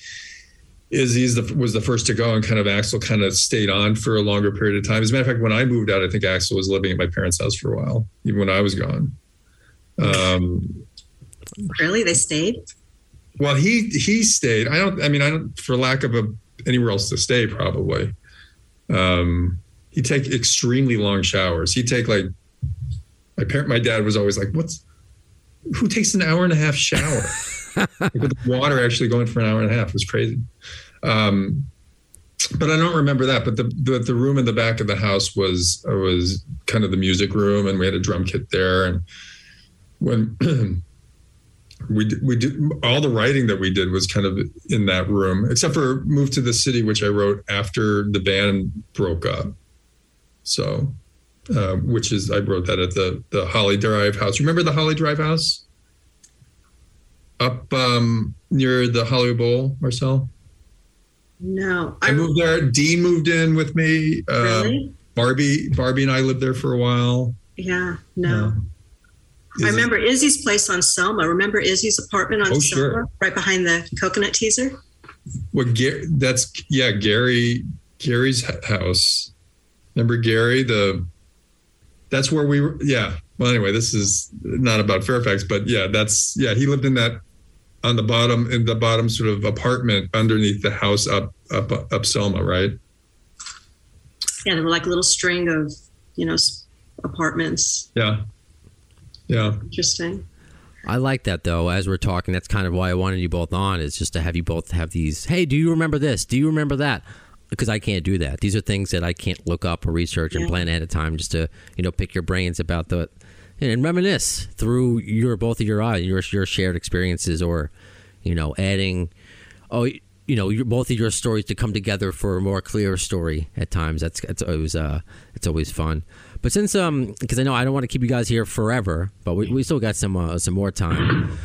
Izzy's the, was the first to go, and kind of Axl kind of stayed on for a longer period of time. As a matter of fact, when I moved out, I think Axl was living at my parents' house for a while, even when I was gone. Um, Really, they stayed. well, he he stayed. I don't. I mean, I don't. For lack of a anywhere else to stay, probably. Um, he'd take extremely long showers. He'd take like my parent. My dad was always like, "What's who takes an hour and a half shower?" like with the water actually going for an hour and a half was crazy. Um, but I don't remember that. But the, the the room in the back of the house was was kind of the music room, and we had a drum kit there. And when we we did all the writing that we did was kind of in that room, except for "Move to the City," which I wrote after the band broke up. So, uh, which is I wrote that at the the Holly Drive house. Remember the Holly Drive house up um, near the Hollywood Bowl, Marcel? No, I moved there. Dean moved in with me. Um, really. Barbie, Barbie and I lived there for a while. Yeah, no. Is I remember Izzy's place on Selma. Remember Izzy's apartment on Oh, Selma, sure. right behind the Coconut Teaszer. Gary, that's yeah Gary Gary's house. Remember Gary the that's where we were yeah. Well anyway, this is not about Fairfax, but yeah, that's yeah, he lived in that on the bottom in the bottom sort of apartment underneath the house up up up Selma, right? Yeah, there were like a little string of, you know, apartments. Yeah. Yeah. Interesting. I like that though. As we're talking, that's kind of why I wanted you both on. Is just to have you both have these. Hey, do you remember this? Do you remember that? Because I can't do that. These are things that I can't look up or research and plan ahead of time. Just to you know pick your brains about the and reminisce through your both of your eyes, your your shared experiences, or you know adding. Oh, you know, your, both of your stories to come together for a more clear story at times. That's that's always uh, it's always fun. But since um, because I know I don't want to keep you guys here forever, but we, we still got some uh, some more time.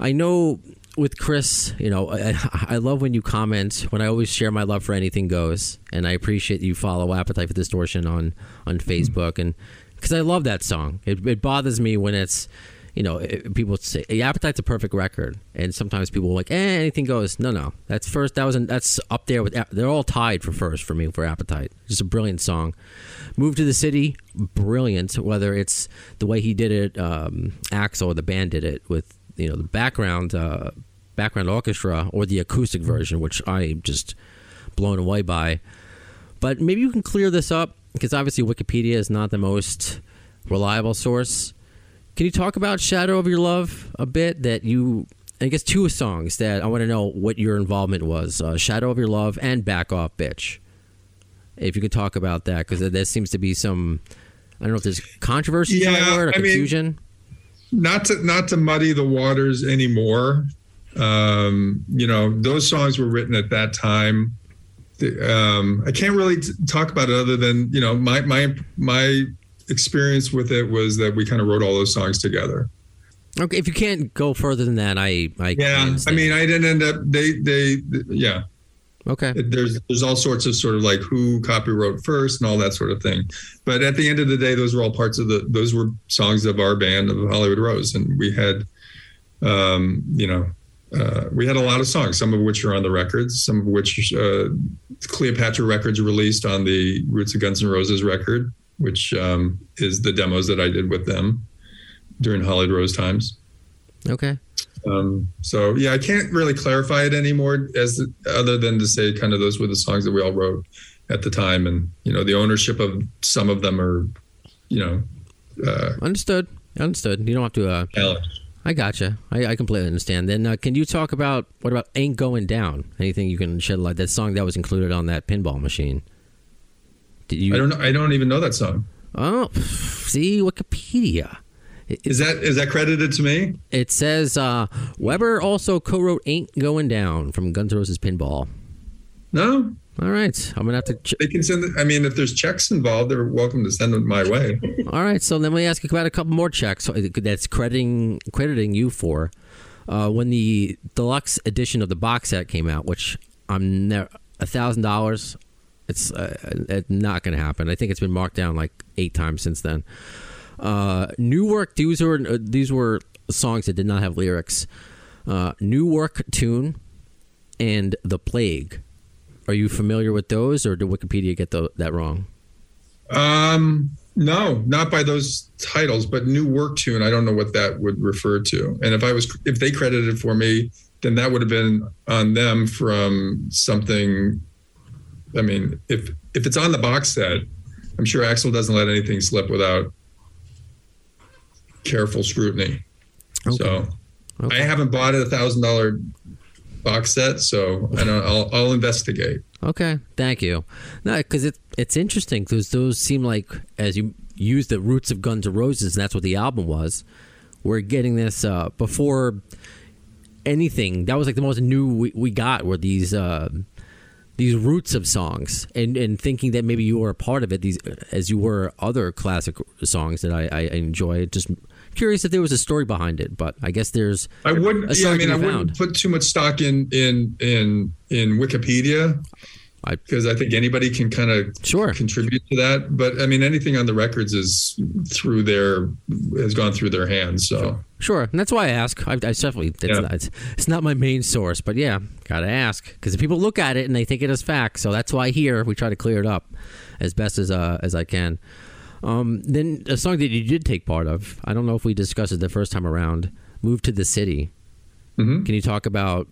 I know with Chris, you know, I, I love when you comment. When I always share my love for anything goes, and I appreciate you follow Appetite for Distortion on on Facebook, and because I love that song. It, it bothers me when it's you know, eh, people say Appetite's a perfect record, and sometimes people are like, eh, anything goes. No, no, that's first. That was an, that's up there with. They're all tied for first for me for Appetite. Just a brilliant song. Move to the City, brilliant. Whether it's the way he did it, um, Axl or the band did it with you know the background uh, background orchestra or the acoustic version, which I'm just blown away by. But maybe you can clear this up because obviously Wikipedia is not the most reliable source. Can you talk about Shadow of Your Love a bit? That you, I guess, two songs that I want to know what your involvement was uh, Shadow of Your Love and Back Off Bitch. If you could talk about that, because there seems to be some, I don't know if there's controversy, Yeah, or I mean- confusion. Not to not to muddy the waters anymore. Um, you know, those songs were written at that time. The- Um, I can't really t- talk about it other than you know my my my experience with it was that we kind of wrote all those songs together. okay, if you can't go further than that, I, I Yeah, I mean, I didn't end up. They they yeah. Okay, there's there's all sorts of sort of like who copywrote first and all that sort of thing. But at the end of the day, those were all parts of the those were songs of our band of Hollywood Rose, and we had, um, you know, uh, we had a lot of songs, some of which are on the records, some of which uh, Cleopatra Records released on the Roots of Guns N' Roses record, which um, is the demos that I did with them during Hollywood Rose times. okay, Um, so yeah, I can't really clarify it anymore, as other than to say kind of those were the songs that we all wrote at the time, and you know the ownership of some of them are, you know, uh, understood, understood. You don't have to. Uh, Alex. I gotcha. I, I completely understand. Then, uh, can you talk about what about "Ain't Going Down"? Anything you can shed light? That song that was included on that pinball machine. Did you? I don't know. I don't even know that song. Oh, see Wikipedia. It, Is that is that credited to me? it says uh, Weber also co-wrote "Ain't Going Down" from Guns N' Roses Pinball. No, All right, I'm gonna have to. Ch- they can send. It, I mean, if there's checks involved, they're welcome to send them my way. All right, so then we ask about a couple more checks that's crediting crediting you for uh, when the deluxe edition of the box set came out, which I'm never a thousand dollars. It's uh, it's not going to happen. I think it's been marked down like eight times since then. Uh, new work. These were uh, these were songs that did not have lyrics. Uh, new work tune and the plague. Are you familiar with those, or did Wikipedia get tho- that wrong? Um, no, not by those titles, but new work tune. I don't know what that would refer to. And if I was, if they credited for me, then that would have been on them from something. I mean, if if it's on the box set, I'm sure Axl doesn't let anything slip without careful scrutiny. Okay. So Okay. I haven't bought a thousand dollar box set, so I don't. I'll, I'll investigate. Okay, thank you. No, because it, it's interesting because those seem like as you use the roots of Guns N' Roses, and that's what the album was. We're getting this uh, before anything. That was like the most new we, we got were these uh, these roots of songs, and and thinking that maybe you were a part of it. These as you were other classic songs that I, I enjoy. Just curious if there was a story behind it, but I guess there's. I wouldn't. Yeah, I mean, I be wouldn't put too much stock in in in in Wikipedia because I think anybody can kind of Sure. contribute to that. But I mean, anything on the records is through their has gone through their hands. So Sure, and that's why I ask. I, I definitely it's, Yeah. not, it's, it's not my main source, but yeah, gotta ask because people look at it and they think it is fact. So that's why here we try to clear it up as best as uh, as I can. Um, then a song that you did take part of. I don't know if we discussed it the first time around. "Move to the City." Mhm. Can you talk about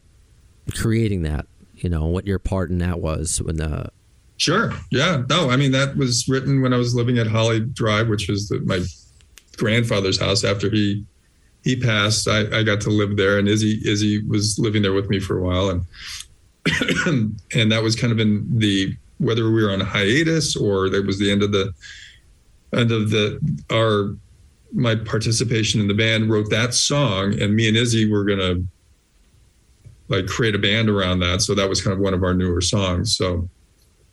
creating that? You know what your part in that was when the sure, yeah, no, I mean that was written when I was living at Holly Drive, which was the, my grandfather's house. After he he passed, I, I got to live there, and Izzy Izzy was living there with me for a while, and and that was kind of in the whether we were on hiatus or that was the end of the end of the our my participation in the band wrote that song and me and Izzy were gonna like create a band around that. So that was kind of one of our newer songs. So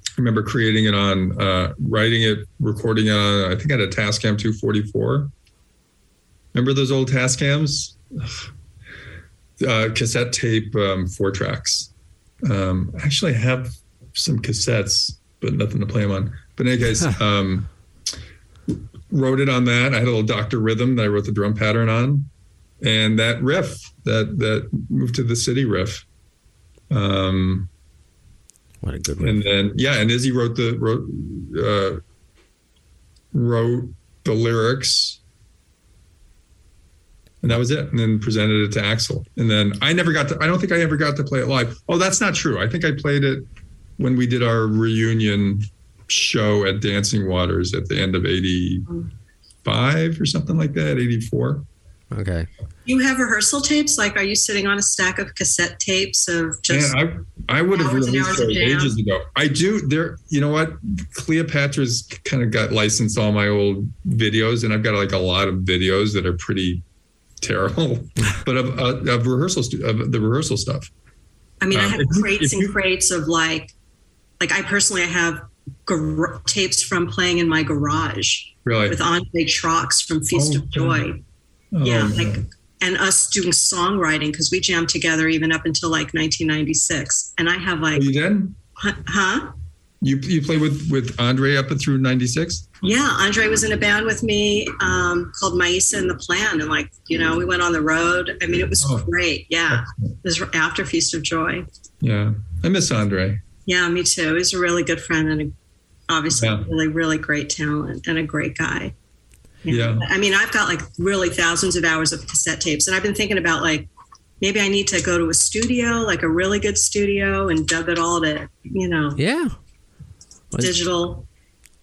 I remember creating it on uh, writing it recording it on I think I had a Tascam 244 remember those old Tascams? Uh, cassette tape um, four tracks. Um, I actually have some cassettes, but nothing to play them on. But in any case, um, wrote it on that. I had a little Doctor Rhythm that I wrote the drum pattern on. and that riff that that moved to the city riff. Um, What a good one. and then yeah, and Izzy wrote the wrote uh, wrote the lyrics, and that was it. And then presented it to Axl, and then I never got to. I don't think I ever got to play it live. Oh, that's not true. I think I played it when we did our reunion show at Dancing Waters at the end of '85 or something like that, '84. Okay. You have rehearsal tapes? Like, are you sitting on a stack of cassette tapes of just? Man, I I would have hours and released hours of those ages ago. I do. There, you know what? Cleopatra's kind of got licensed all my old videos, and I've got like a lot of videos that are pretty terrible, but of, uh, of rehearsal stu- of the rehearsal stuff. I mean, I Um, have if you- crates and you- crates of like, like I personally I have gar- tapes from playing in my garage Really? with Andre Troxx from Feast Oh, of Joy. Oh, yeah, man. like and us doing songwriting because we jammed together even up until like 1996. And I have Oh, like, you did? huh? You you played with with Andre up through '96? Yeah, Andre was in a band with me um, called Maisa and the Plan, and like you know, we went on the road. I mean, it was Oh. great. Yeah, it was after Feast of Joy. Yeah, I miss Andre. Yeah, me too. He's a really good friend and a, obviously Yeah. really, really great talent and a great guy. Yeah. I mean, I've got like really thousands of hours of cassette tapes, and I've been thinking about like maybe I need to go to a studio, like a really good studio, and dub it all to you know Yeah. Well, digital.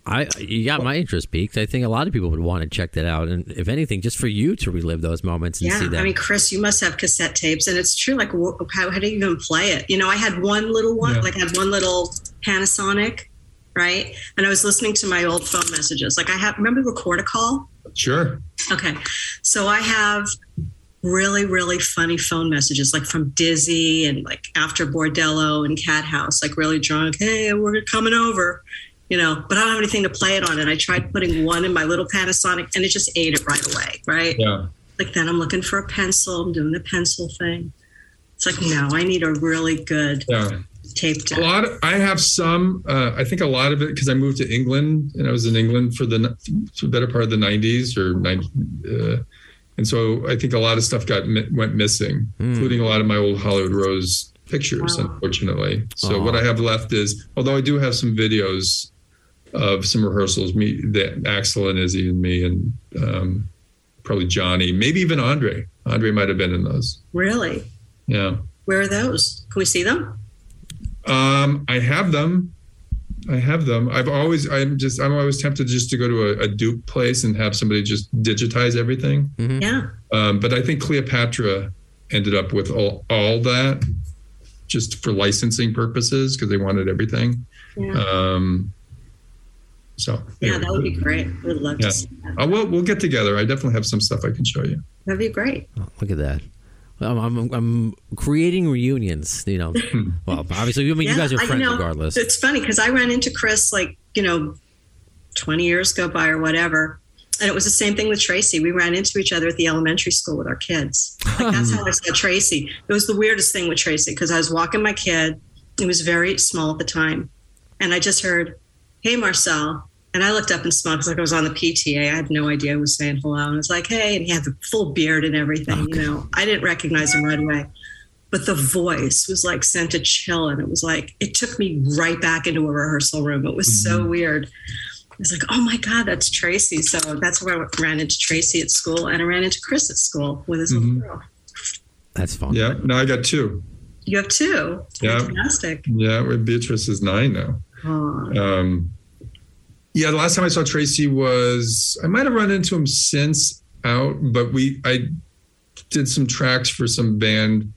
I you got my interest peaked. I think a lot of people would want to check that out, and if anything, just for you to relive those moments and Yeah, see that. I mean, Chris, you must have cassette tapes, and it's true. Like, how, how do you even play it? You know, I had one little one, Yeah. like I had one little Panasonic, right? And I was listening to my old phone messages. Like, I have remember record a call. Sure. Okay, so I have really, really funny phone messages, like from Dizzy and like after Bordello and Cat House, like really drunk. Hey, we're coming over. You know, but I don't have anything to play it on. And I tried putting one in my little Panasonic, and it just ate it right away. Right Yeah. like then I'm looking for a pencil. I'm doing the pencil thing. It's like no, I need a really good Yeah. Tape A lot. Of, I have some. Uh, I think a lot of it because I moved to England and I was in England for the for the better part of the '90s or 90, uh, and so I think a lot of stuff got went missing, including a lot of my old Hollywood Rose pictures, Wow. unfortunately. So Aw. what I have left is, although I do have some videos of some rehearsals, me, that Axl and Izzy and me, and um, probably Johnny, maybe even Andre. Andre might have been in those. Really? Yeah. Where are those? Can we see them? Um, I have them. I have them. I've always, I'm just, I'm always tempted just to go to a, a dupe place and have somebody just digitize everything. Yeah. Um, but I think Cleopatra ended up with all, all that just for licensing purposes because they wanted everything. Yeah. Um, so yeah, that would be great. We'd love Yeah. to see that. Uh, we'll, we'll get together. I definitely have some stuff I can show you. That'd be great. Oh, look at that. I'm, I'm, I'm creating reunions. You know, well, obviously, I mean, you guys are I friends know. regardless. It's funny because I ran into Chris like, you know, 20 years go by or whatever. And it was the same thing with Tracii. We ran into each other at the elementary school with our kids. Like that's how I saw Tracii. It was the weirdest thing with Tracii because I was walking my kid. He was very small at the time. And I just heard, Hey, Marcel. And I looked up and smiled because like I was on the PTA. I had no idea I was saying hello. And I was like, Hey. And he had the full beard and everything. You know, I didn't recognize him right away but the voice was like sent a chill and it was like it took me right back into a rehearsal room it was so weird it was like oh my god that's Tracii so that's where i ran into Tracii at school and i ran into chris at school with his little girl That's fun. Yeah. Now I got two. you have two Yeah. fantastic Yeah. Beatrice is nine now. Aw. Um, yeah, the last time I saw Tracii was I might have run into him since out, but we I did some tracks for some band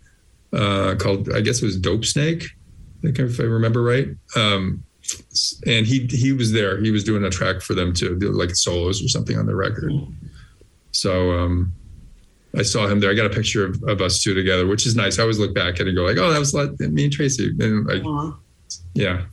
uh, called I guess it was Dope Snake. I think if I remember right. Um, and he he was there. He was doing a track for them too, do like solos or something on the record. So um, I saw him there. I got a picture of, of us two together, which is nice. I always look back at it and go like, "Oh, that was like me and Tracii." And yeah,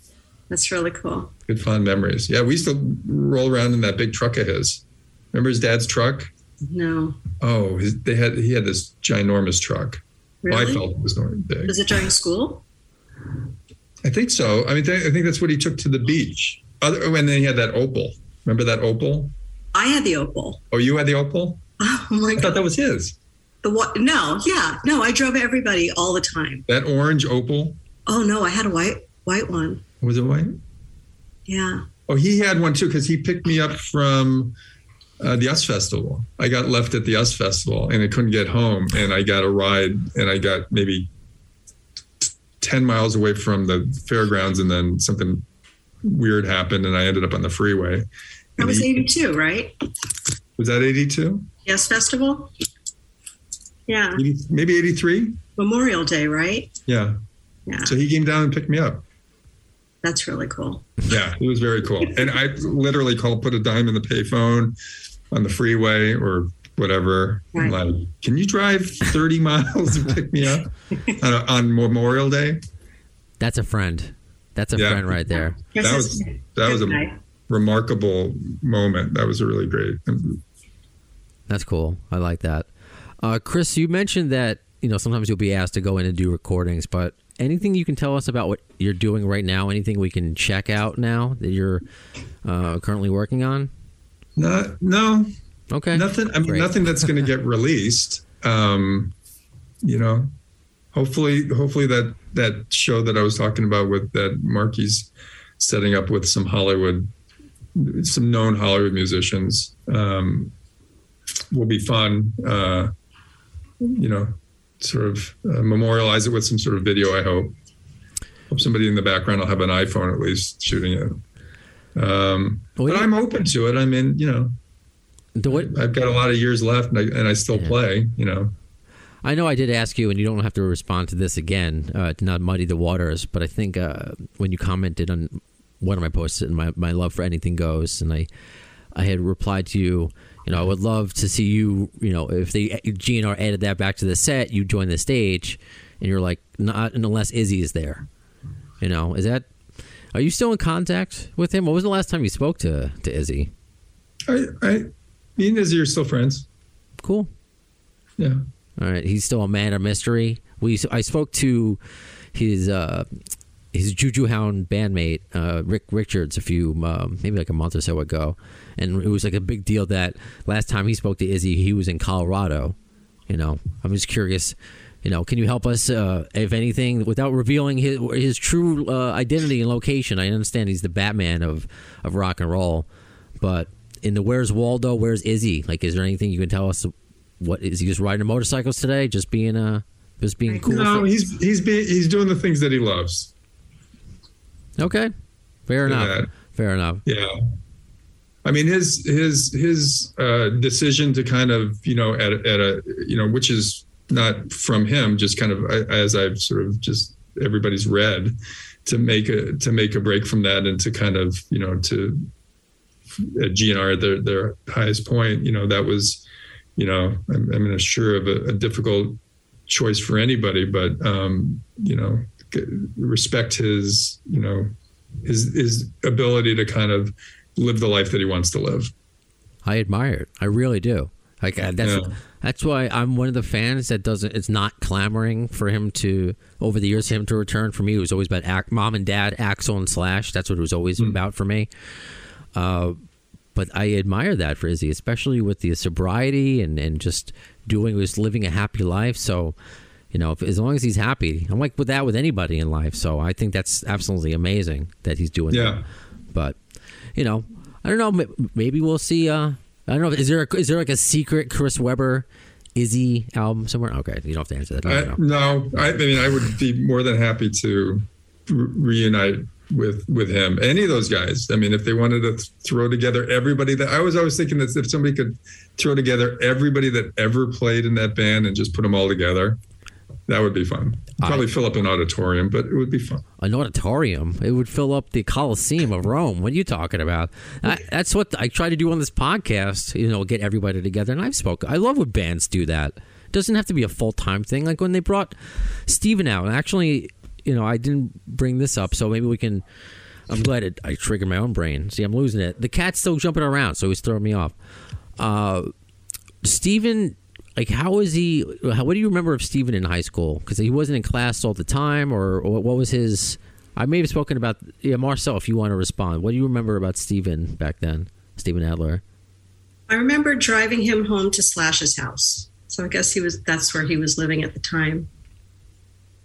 that's really cool good fond memories. Yeah, we used to roll around in that big truck of his. Remember his dad's truck? no Oh, his, they had he had this ginormous truck. Well, I felt it was not big. was it during school I think so. I mean, th- I think that's what he took to the beach. Other, oh, and then he had that Opel. Remember that Opel? i had the Opel Oh, you had the Opel? oh my I thought god that was his. The what? No, yeah, no. I drove everybody all the time. That orange Opel. Oh no, I had a white white one. Was it white? Yeah. Oh, he had one too because he picked me up from uh, the US Festival. I got left at the US Festival and I couldn't get home, and I got a ride, and I got maybe ten miles away from the fairgrounds, and then something weird happened, and I ended up on the freeway. That was he- 82, right? was that eighty two? Yes, festival. Yeah, Maybe eighty three? Memorial Day, right? Yeah. Yeah, So he came down and picked me up. That's really cool. Yeah, it was very cool. And I literally called, put a dime in the payphone on the freeway or whatever. Right. like, can you drive 30 miles and pick me up on, a, on Memorial Day? That's a friend. That's a Yeah. friend right there. Yes, That was that was a night. remarkable moment. That was a really great. That's cool. I like that. Uh, Chris, you mentioned that you know sometimes you'll be asked to go in and do recordings, but anything you can tell us about what you're doing right now? Anything we can check out now that you're uh, currently working on? Not no Okay, nothing. I mean Great. nothing that's going to get released. Um, you know, hopefully, hopefully that that show that I was talking about with that Marky's setting up with some Hollywood, some known Hollywood musicians, um, will be fun. Uh, you know, sort of uh, memorialize it with some sort of video. I hope. Hope somebody in the background will have an iPhone at least shooting it. Um, Well, but I'm open to it. I mean, you know, what- I've got a lot of years left, and I, and I still Yeah. play. You know, I know I did ask you, and you don't have to respond to this again uh, to not muddy the waters. But I think uh, when you commented on one of my posts, and my my love for anything goes, and I I had replied to you. You know, I would love to see you. You know, if the GNR added that back to the set, you join the stage, and you're like, not unless Izzy is there. You know, is that? Are you still in contact with him? What was the last time you spoke to to Izzy? I, I, me and Izzy are still friends. Cool. Yeah, All right, he's still a man of mystery. We I spoke to his uh, his Juju Hound bandmate uh, Rick Richards a few um, maybe like a month or so ago, and it was like a big deal that last time he spoke to Izzy, he was in Colorado. You know, I'm just curious. You know, can you help us, uh, if anything, without revealing his his true uh, identity and location? I understand he's the Batman of of rock and roll, but in the Where's Waldo, Where's Izzy? Like, is there anything you can tell us? What is he just riding motorcycles today? Just being uh, just being cool. no, he's he's being he's doing the things that he loves. okay, fair enough. Yeah. Fair enough. Yeah, I mean his his his uh, decision to kind of you know at at a you know which is not from him, just kind of as I've sort of just everybody's read to make a to make a break from that and to kind of you know to at GNR their their highest point, you know that was you know I'm, I'm not sure of a, a difficult choice for anybody, but um, you know respect his you know his his ability to kind of live the life that he wants to live. I admire it. I really do. Like uh, that's Yeah. That's why I'm one of the fans that doesn't. It's not clamoring for him to over the years him to return. For me, it was always about Ac- mom and dad, Axl and Slash. That's what it was always about for me. Uh, but I admire that for Izzy, especially with the sobriety and and just doing just living a happy life. So. You know, if, as long as he's happy, I'm like with that with anybody in life. So I think that's absolutely amazing that he's doing Yeah. that. But you know, I don't know. Maybe we'll see. Uh, I don't know. Is there a, is there like a secret Chris Weber Izzy album somewhere? Okay, you don't have to answer that. I I, don't know. no, I, I mean I would be more than happy to re- reunite with with him. Any of those guys. I mean, if they wanted to throw together everybody that I was always thinking that if somebody could throw together everybody that ever played in that band and just put them all together, that would be fun. Probably fill up an auditorium, but it would be fun. An auditorium. It would fill up the Coliseum of Rome. What are you talking about? I, that's what I try to do on this podcast. You know, get everybody together. And I've spoken. I love when bands do that. It doesn't have to be a full time thing. Like when they brought Steven out. And actually, you know, I didn't bring this up, so maybe we can. I'm glad it, I triggered my own brain. See, I'm losing it. The cat's still jumping around, so he's throwing me off. Uh, Steven, like, how is he? How, what do you remember of Steven in high school? Because he wasn't in class all the time, or, or what was his? I may have spoken about. Yeah, Marcel, if you want to respond, what do you remember about Steven back then? Steven Adler. I remember driving him home to Slash's house. So I guess he was that's where he was living at the time.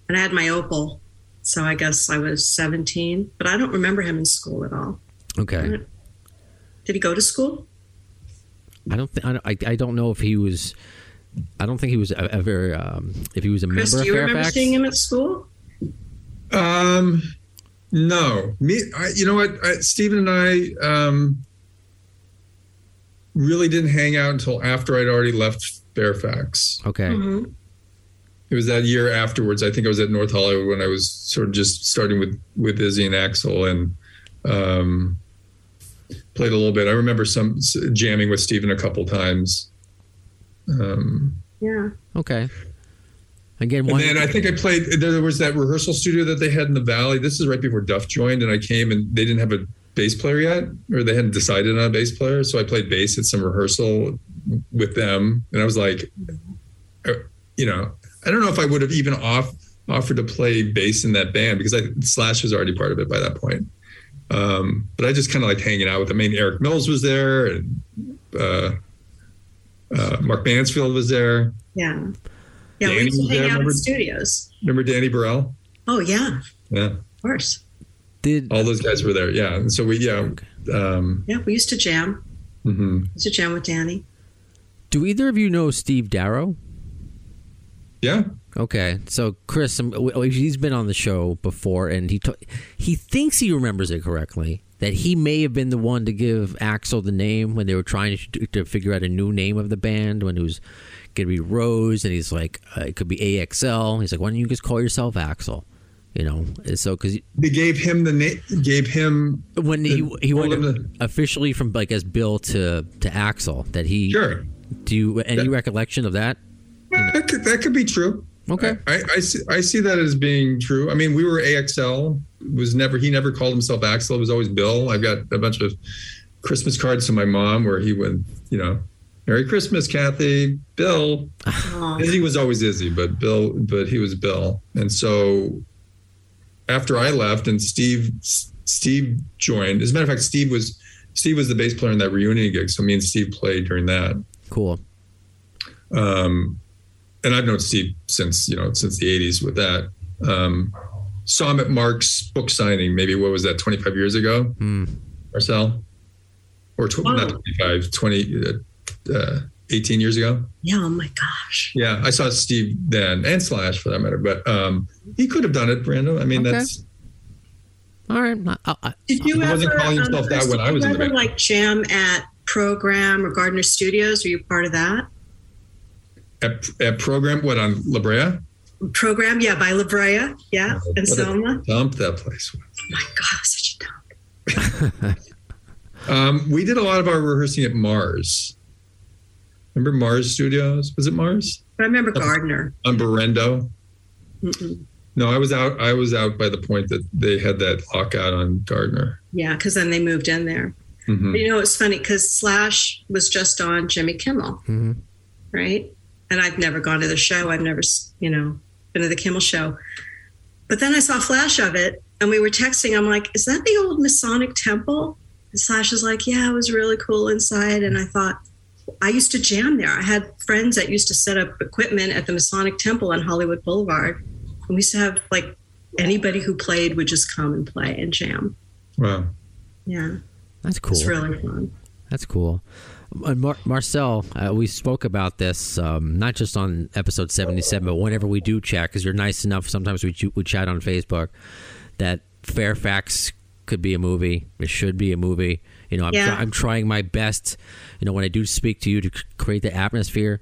And I had my Opel. So I guess I was 17, but I don't remember him in school at all. Okay. Did he go to school? I don't think I, I don't know if he was. I don't think he was ever. Um, if he was a Chris, member do you of remember Fairfax. seeing him at school? Um, no, me. I, you know what? I, Steven and I um, really didn't hang out until after I'd already left Fairfax. Okay. Mhm. It was that year afterwards. I think I was at North Hollywood when I was sort of just starting with with Izzy and Axl and um, played a little bit. I remember some jamming with Steven a couple times. Um, Yeah. Okay. Again, And one. then I think I played. There was that rehearsal studio that they had in the valley. This is right before Duff joined, and I came and they didn't have a bass player yet, or they hadn't decided on a bass player. So I played bass at some rehearsal with them, and I was like, uh, you know, I don't know if I would have even off offered to play bass in that band because I Slash was already part of it by that point. Um, but I just kind of liked hanging out with them. I mean, Eric Mills was there, and uh, uh, Mark Mansfield was there. Yeah. Yeah, Danny we used to hang there, out in remember? studios. Remember Danny Burrell? Oh yeah, Yeah. of course. did all those guys were there. Yeah. And so we, yeah. Um, Yeah, we used to jam. mhm. We used to jam with Danny. do either of you know Steve Darrow? Yeah. Okay, so Chris, um, w- w- he's been on the show before, and he t- he thinks he remembers it correctly. That he may have been the one to give Axl the name when they were trying to, to figure out a new name of the band when it was going to be Rose, and he's like, uh, it could be AXL. He's like, why don't you just call yourself Axl? You know, and so because They gave him the name, gave him, when he he told went officially from like as Bill to to Axl, that he sure. do you any recollection of that? That could, that could be true. Okay. I, I, see, I see that as being true. I mean, we were AXL. Was never he never called himself Axl. It was always Bill. I've got a bunch of Christmas cards to my mom where he would, you know, Merry Christmas, Kathy, Bill. Oh, Izzy was always Izzy, but Bill, but he was Bill. And so after I left and Steve, Steve joined. As a matter of fact, Steve was Steve was the bass player in that reunion gig. So me and Steve played during that. Cool. Um, and I've known Steve since you know since the '80s with that. Um, saw him at Mark's book signing. Maybe what was that? 25 years ago, Hmm. Marcel, or tw- Wow. not 25, 20, uh, uh, 18 years ago. yeah. Oh my gosh. Yeah, I saw Steve then, and Slash for that matter. But um, he could have done it, Brando. I mean, Okay. that's All right. I, I, Did you ever? wasn't calling himself that when I was you in the ever band. like jam at Program or Gardner Studios? Were you part of that at, at program. What on La Brea? program? Yeah, by La Brea. Yeah, and What a Selma. Dump that place. Oh my God, such a dump. Um, we did a lot of our rehearsing at Mars. Remember Mars Studios? Was it Mars But I remember Gardner. on Berendo? Mm-mm. No, I was out. I was out by the point that they had that lockout on Gardner. Yeah, because then they moved in there. Mhm. But you know, it's funny because Slash was just on Jimmy Kimmel, Mhm. right? And I've never gone to the show. I've never, you know, been to the Kimmel show. But then I saw a flash of it and we were texting. I'm like, is that the old Masonic temple? And Slash is like, yeah, it was really cool inside. And I thought, I used to jam there. I had friends that used to set up equipment at the Masonic temple on Hollywood Boulevard. And we used to have like anybody who played would just come and play and jam. Wow. Yeah, that's cool. it's really fun. That's cool. Uh, Mar- Marcel, uh, we spoke about this um, not just on episode 77, but whenever we do chat, because you're nice enough, sometimes we, ch- we chat on Facebook, that Fairfax could be a movie. It should be a movie. You know, I'm, Yeah. try- I'm trying my best, you know, when I do speak to you to c- create the atmosphere.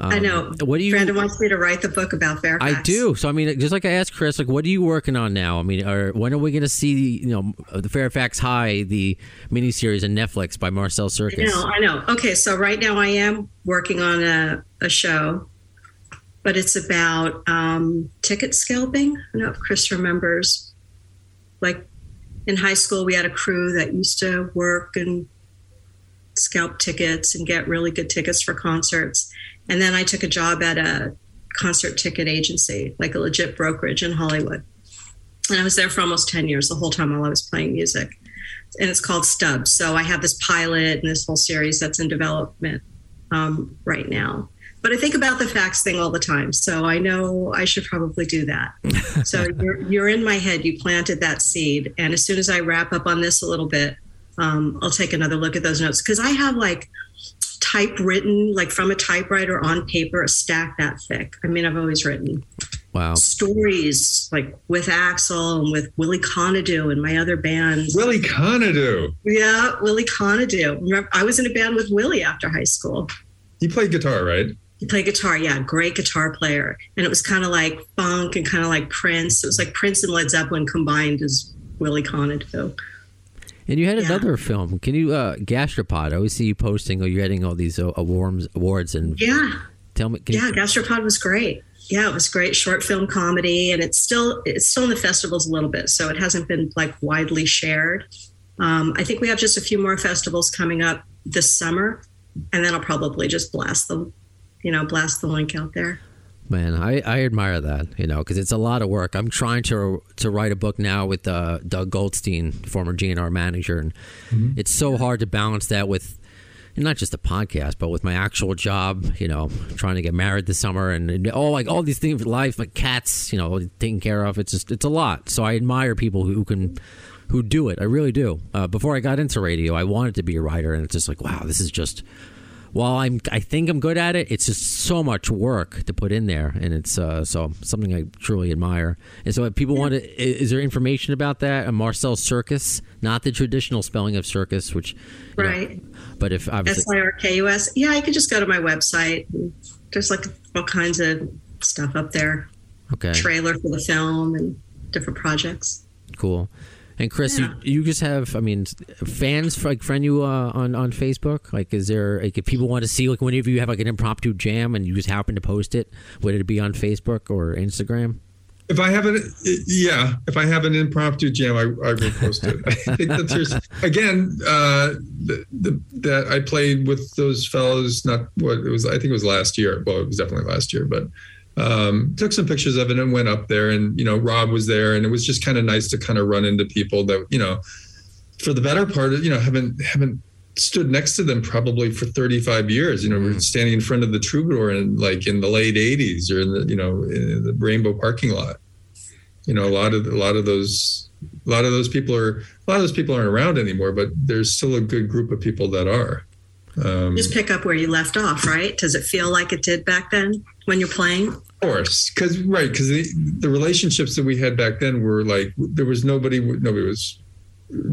Um, I know. What do you. Brandon wants me to write the book about Fairfax. I do. So I mean, just like I asked Chris, like, what are you working on now? I mean, or when are we going to see, you know, the Fairfax High, the miniseries on Netflix by Marcel I Circus? know, I know. Okay, so right now I am working on a, a show, but it's about um, ticket scalping. I don't know if Chris remembers. Like in high school, we had a crew that used to work and scalp tickets and get really good tickets for concerts. And then I took a job at a concert ticket agency, like a legit brokerage in Hollywood. And I was there for almost 10 years, the whole time while I was playing music. And it's called Stubbs. So I have this pilot and this whole series that's in development um, right now. But I think about the fax thing all the time, so I know I should probably do that. so you're, you're in my head. You planted that seed, and as soon as I wrap up on this a little bit, um, I'll take another look at those notes because I have like typewritten, like from a typewriter on paper, a stack that thick. I mean, I've always written Wow. stories like with Axl and with Willie Conadu and my other band. Willie Conadu. Yeah, Willie Conadu. Remember, I was in a band with Willie after high school. He played guitar, right? He played guitar, yeah, great guitar player. And it was kind of like funk and kind of like Prince. It was like Prince and Led Zeppelin combined as Willie Conadu. And you had Yeah. another film. Can you uh Gastropod? I always see you posting or you're getting all these uh, awards awards and Yeah, tell me can yeah, you, Gastropod was great. Yeah, it was great short film comedy, and it's still it's still in the festivals a little bit, so it hasn't been like widely shared. Um, I think we have just a few more festivals coming up this summer, and then I'll probably just blast the, you know, blast the link out there. Man, I, I admire that, you know, because it's a lot of work. I'm trying to to write a book now with uh, Doug Goldstein, former GNR manager, and it's so hard to balance that with not just the podcast, but with my actual job. You know, trying to get married this summer, and, and all like all these things, in life, like cats, you know, taking care of. It's just it's a lot. So I admire people who can who do it. I really do. Uh, before I got into radio, I wanted to be a writer, and it's just like, wow, this is just while I'm I think I'm good at it, it's just so much work to put in there, and it's uh, so something I truly admire. And so, if people want to, is there information about that? A Marcel Sirkus, not the traditional spelling of circus, which you know, Right. but if S obviously, I R K U S. Yeah, I could just go to my website. There's like all kinds of stuff up there. okay, Trailer for the film and different projects. cool. And Chris, Yeah. you, you just have, I mean, fans like friend you uh, on on Facebook. Like, is there like if people want to see like whenever you have like an impromptu jam and you just happen to post it, would it be on Facebook or Instagram? If I have an, yeah, if I have an impromptu jam, I, I will post it. I think that there's again uh, the, the, that I played with those fellows. Not what it was. I think it was last year. Well, it was definitely last year, but um, took some pictures of it and went up there. And you know, Rob was there, and it was just kind of nice to kind of run into people that you know, for the better part, of, you know, haven't haven't stood next to them probably for 35 years. You know, we're standing in front of the Troubadour in like in the late 80s or in the you know in the Rainbow parking lot. You know, a lot of a lot of those a lot of those people are a lot of those people aren't around anymore, but there's still a good group of people that are. Um, Just pick up where you left off, right? Does it feel like it did back then when you're playing? Of course, because right, because the, the relationships that we had back then were like there was nobody, nobody was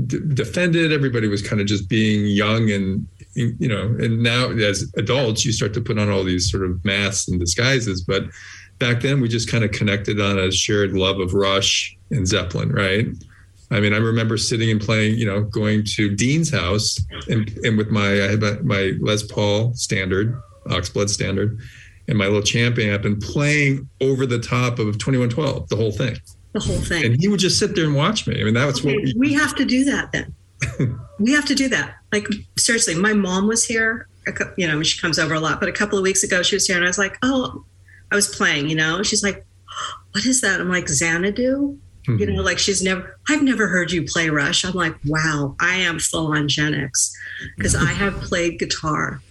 d- defended. Everybody was kind of just being young and you know. And now, as adults, you start to put on all these sort of masks and disguises. But back then, we just kind of connected on a shared love of Rush and Zeppelin, right? I mean, I remember sitting and playing, you know, going to Dean's house and, and with my I had my, my Les Paul standard, Oxblood standard, and my little champ amp and playing over the top of 2112, the whole thing. The whole thing. And he would just sit there and watch me. I mean, that's what Okay, we, we have to do that then. we have to do that. Like seriously, my mom was here. You know, she comes over a lot, but a couple of weeks ago she was here, and I was like, "Oh, I was playing." You know, she's like, "What is that?" I'm like, "Xanadu." Mm-hmm. You know, like she's never. I've never heard you play Rush. I'm like, "Wow, I am full on Gen X," because I have played guitar.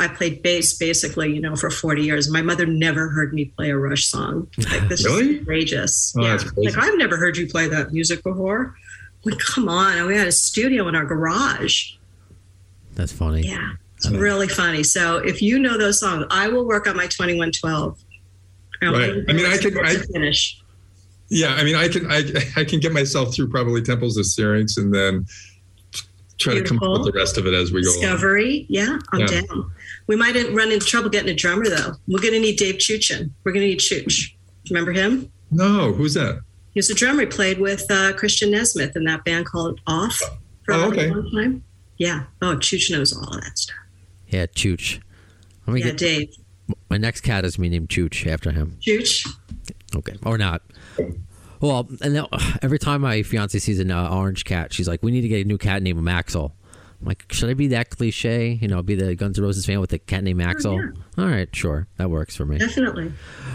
I played bass basically, you know, for 40 years. My mother never heard me play a Rush song. Like this Really? is outrageous. Oh, yeah. Like I've never heard you play that music before. Like, come on. And we had a studio in our garage. That's funny. Yeah. It's really funny. So if you know those songs, I will work on my 2112. And Right. I mean, I do it could- to I- finish. yeah, I mean, I can, I, I can get myself through probably Temples of Syrinx and then try to come up Beautiful. with the rest of it as we go along. Discovery. Yeah, I'm Yeah. down. We might run into trouble getting a drummer, though. We're going to need Dave Chuchin. We're going to need Chooch. Remember him? No, who's that? He was a drummer. He played with uh, Christian Nesmith in that band called Off for Oh, a long time. Yeah. Oh, Chooch knows all that stuff. Yeah, Chooch. Let me Yeah, get Dave. my next cat is me named Chooch after him. Chooch. Okay, or not. Well, and then, every time my fiance sees an uh, orange cat, she's like, "We need to get a new cat named Maxwell." I'm like, "Should I be that cliche? You know, be the Guns N' Roses fan with a cat named Maxwell?" yeah. All right, sure, that works for me. Definitely.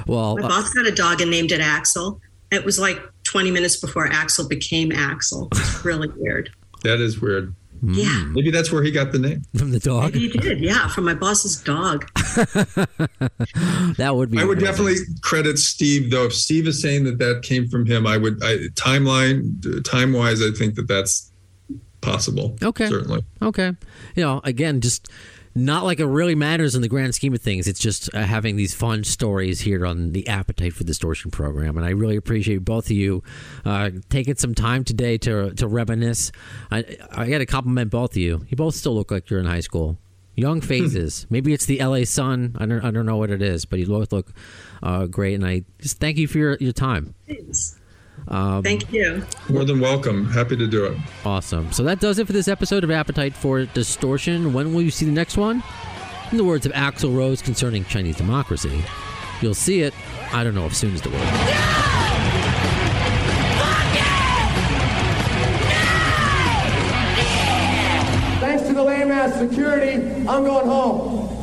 Well, My uh, boss got a dog and named it Axel. It was like 20 minutes before Axel became Axel. It's really weird. That is weird. Mm. Yeah. Maybe that's where he got the name. From the dog. Maybe he did. Yeah, from my boss's dog. That would be. I would amazing. definitely credit Steve, though. If Steve is saying that that came from him, I would I, timeline time wise. I think that that's possible. Okay. certainly. Okay. You know, again, just not like it really matters in the grand scheme of things. It's just uh, having these fun stories here on the Appetite for Distortion program, and I really appreciate both of you uh, taking some time today to to reminisce. I I got to compliment both of you. You both still look like you're in high school. Young phases. Maybe it's the LA sun. I don't, I don't know what it is, but you both look uh, great. And I just thank you for your, your time. Thanks. Um, Thank you. More than welcome. Happy to do it. Awesome. So that does it for this episode of Appetite for Distortion. When will you see the next one? In the words of Axl Rose concerning Chinese democracy, you'll see it. I don't know if soon is the word. Thanks to the lame ass security, I'm going home.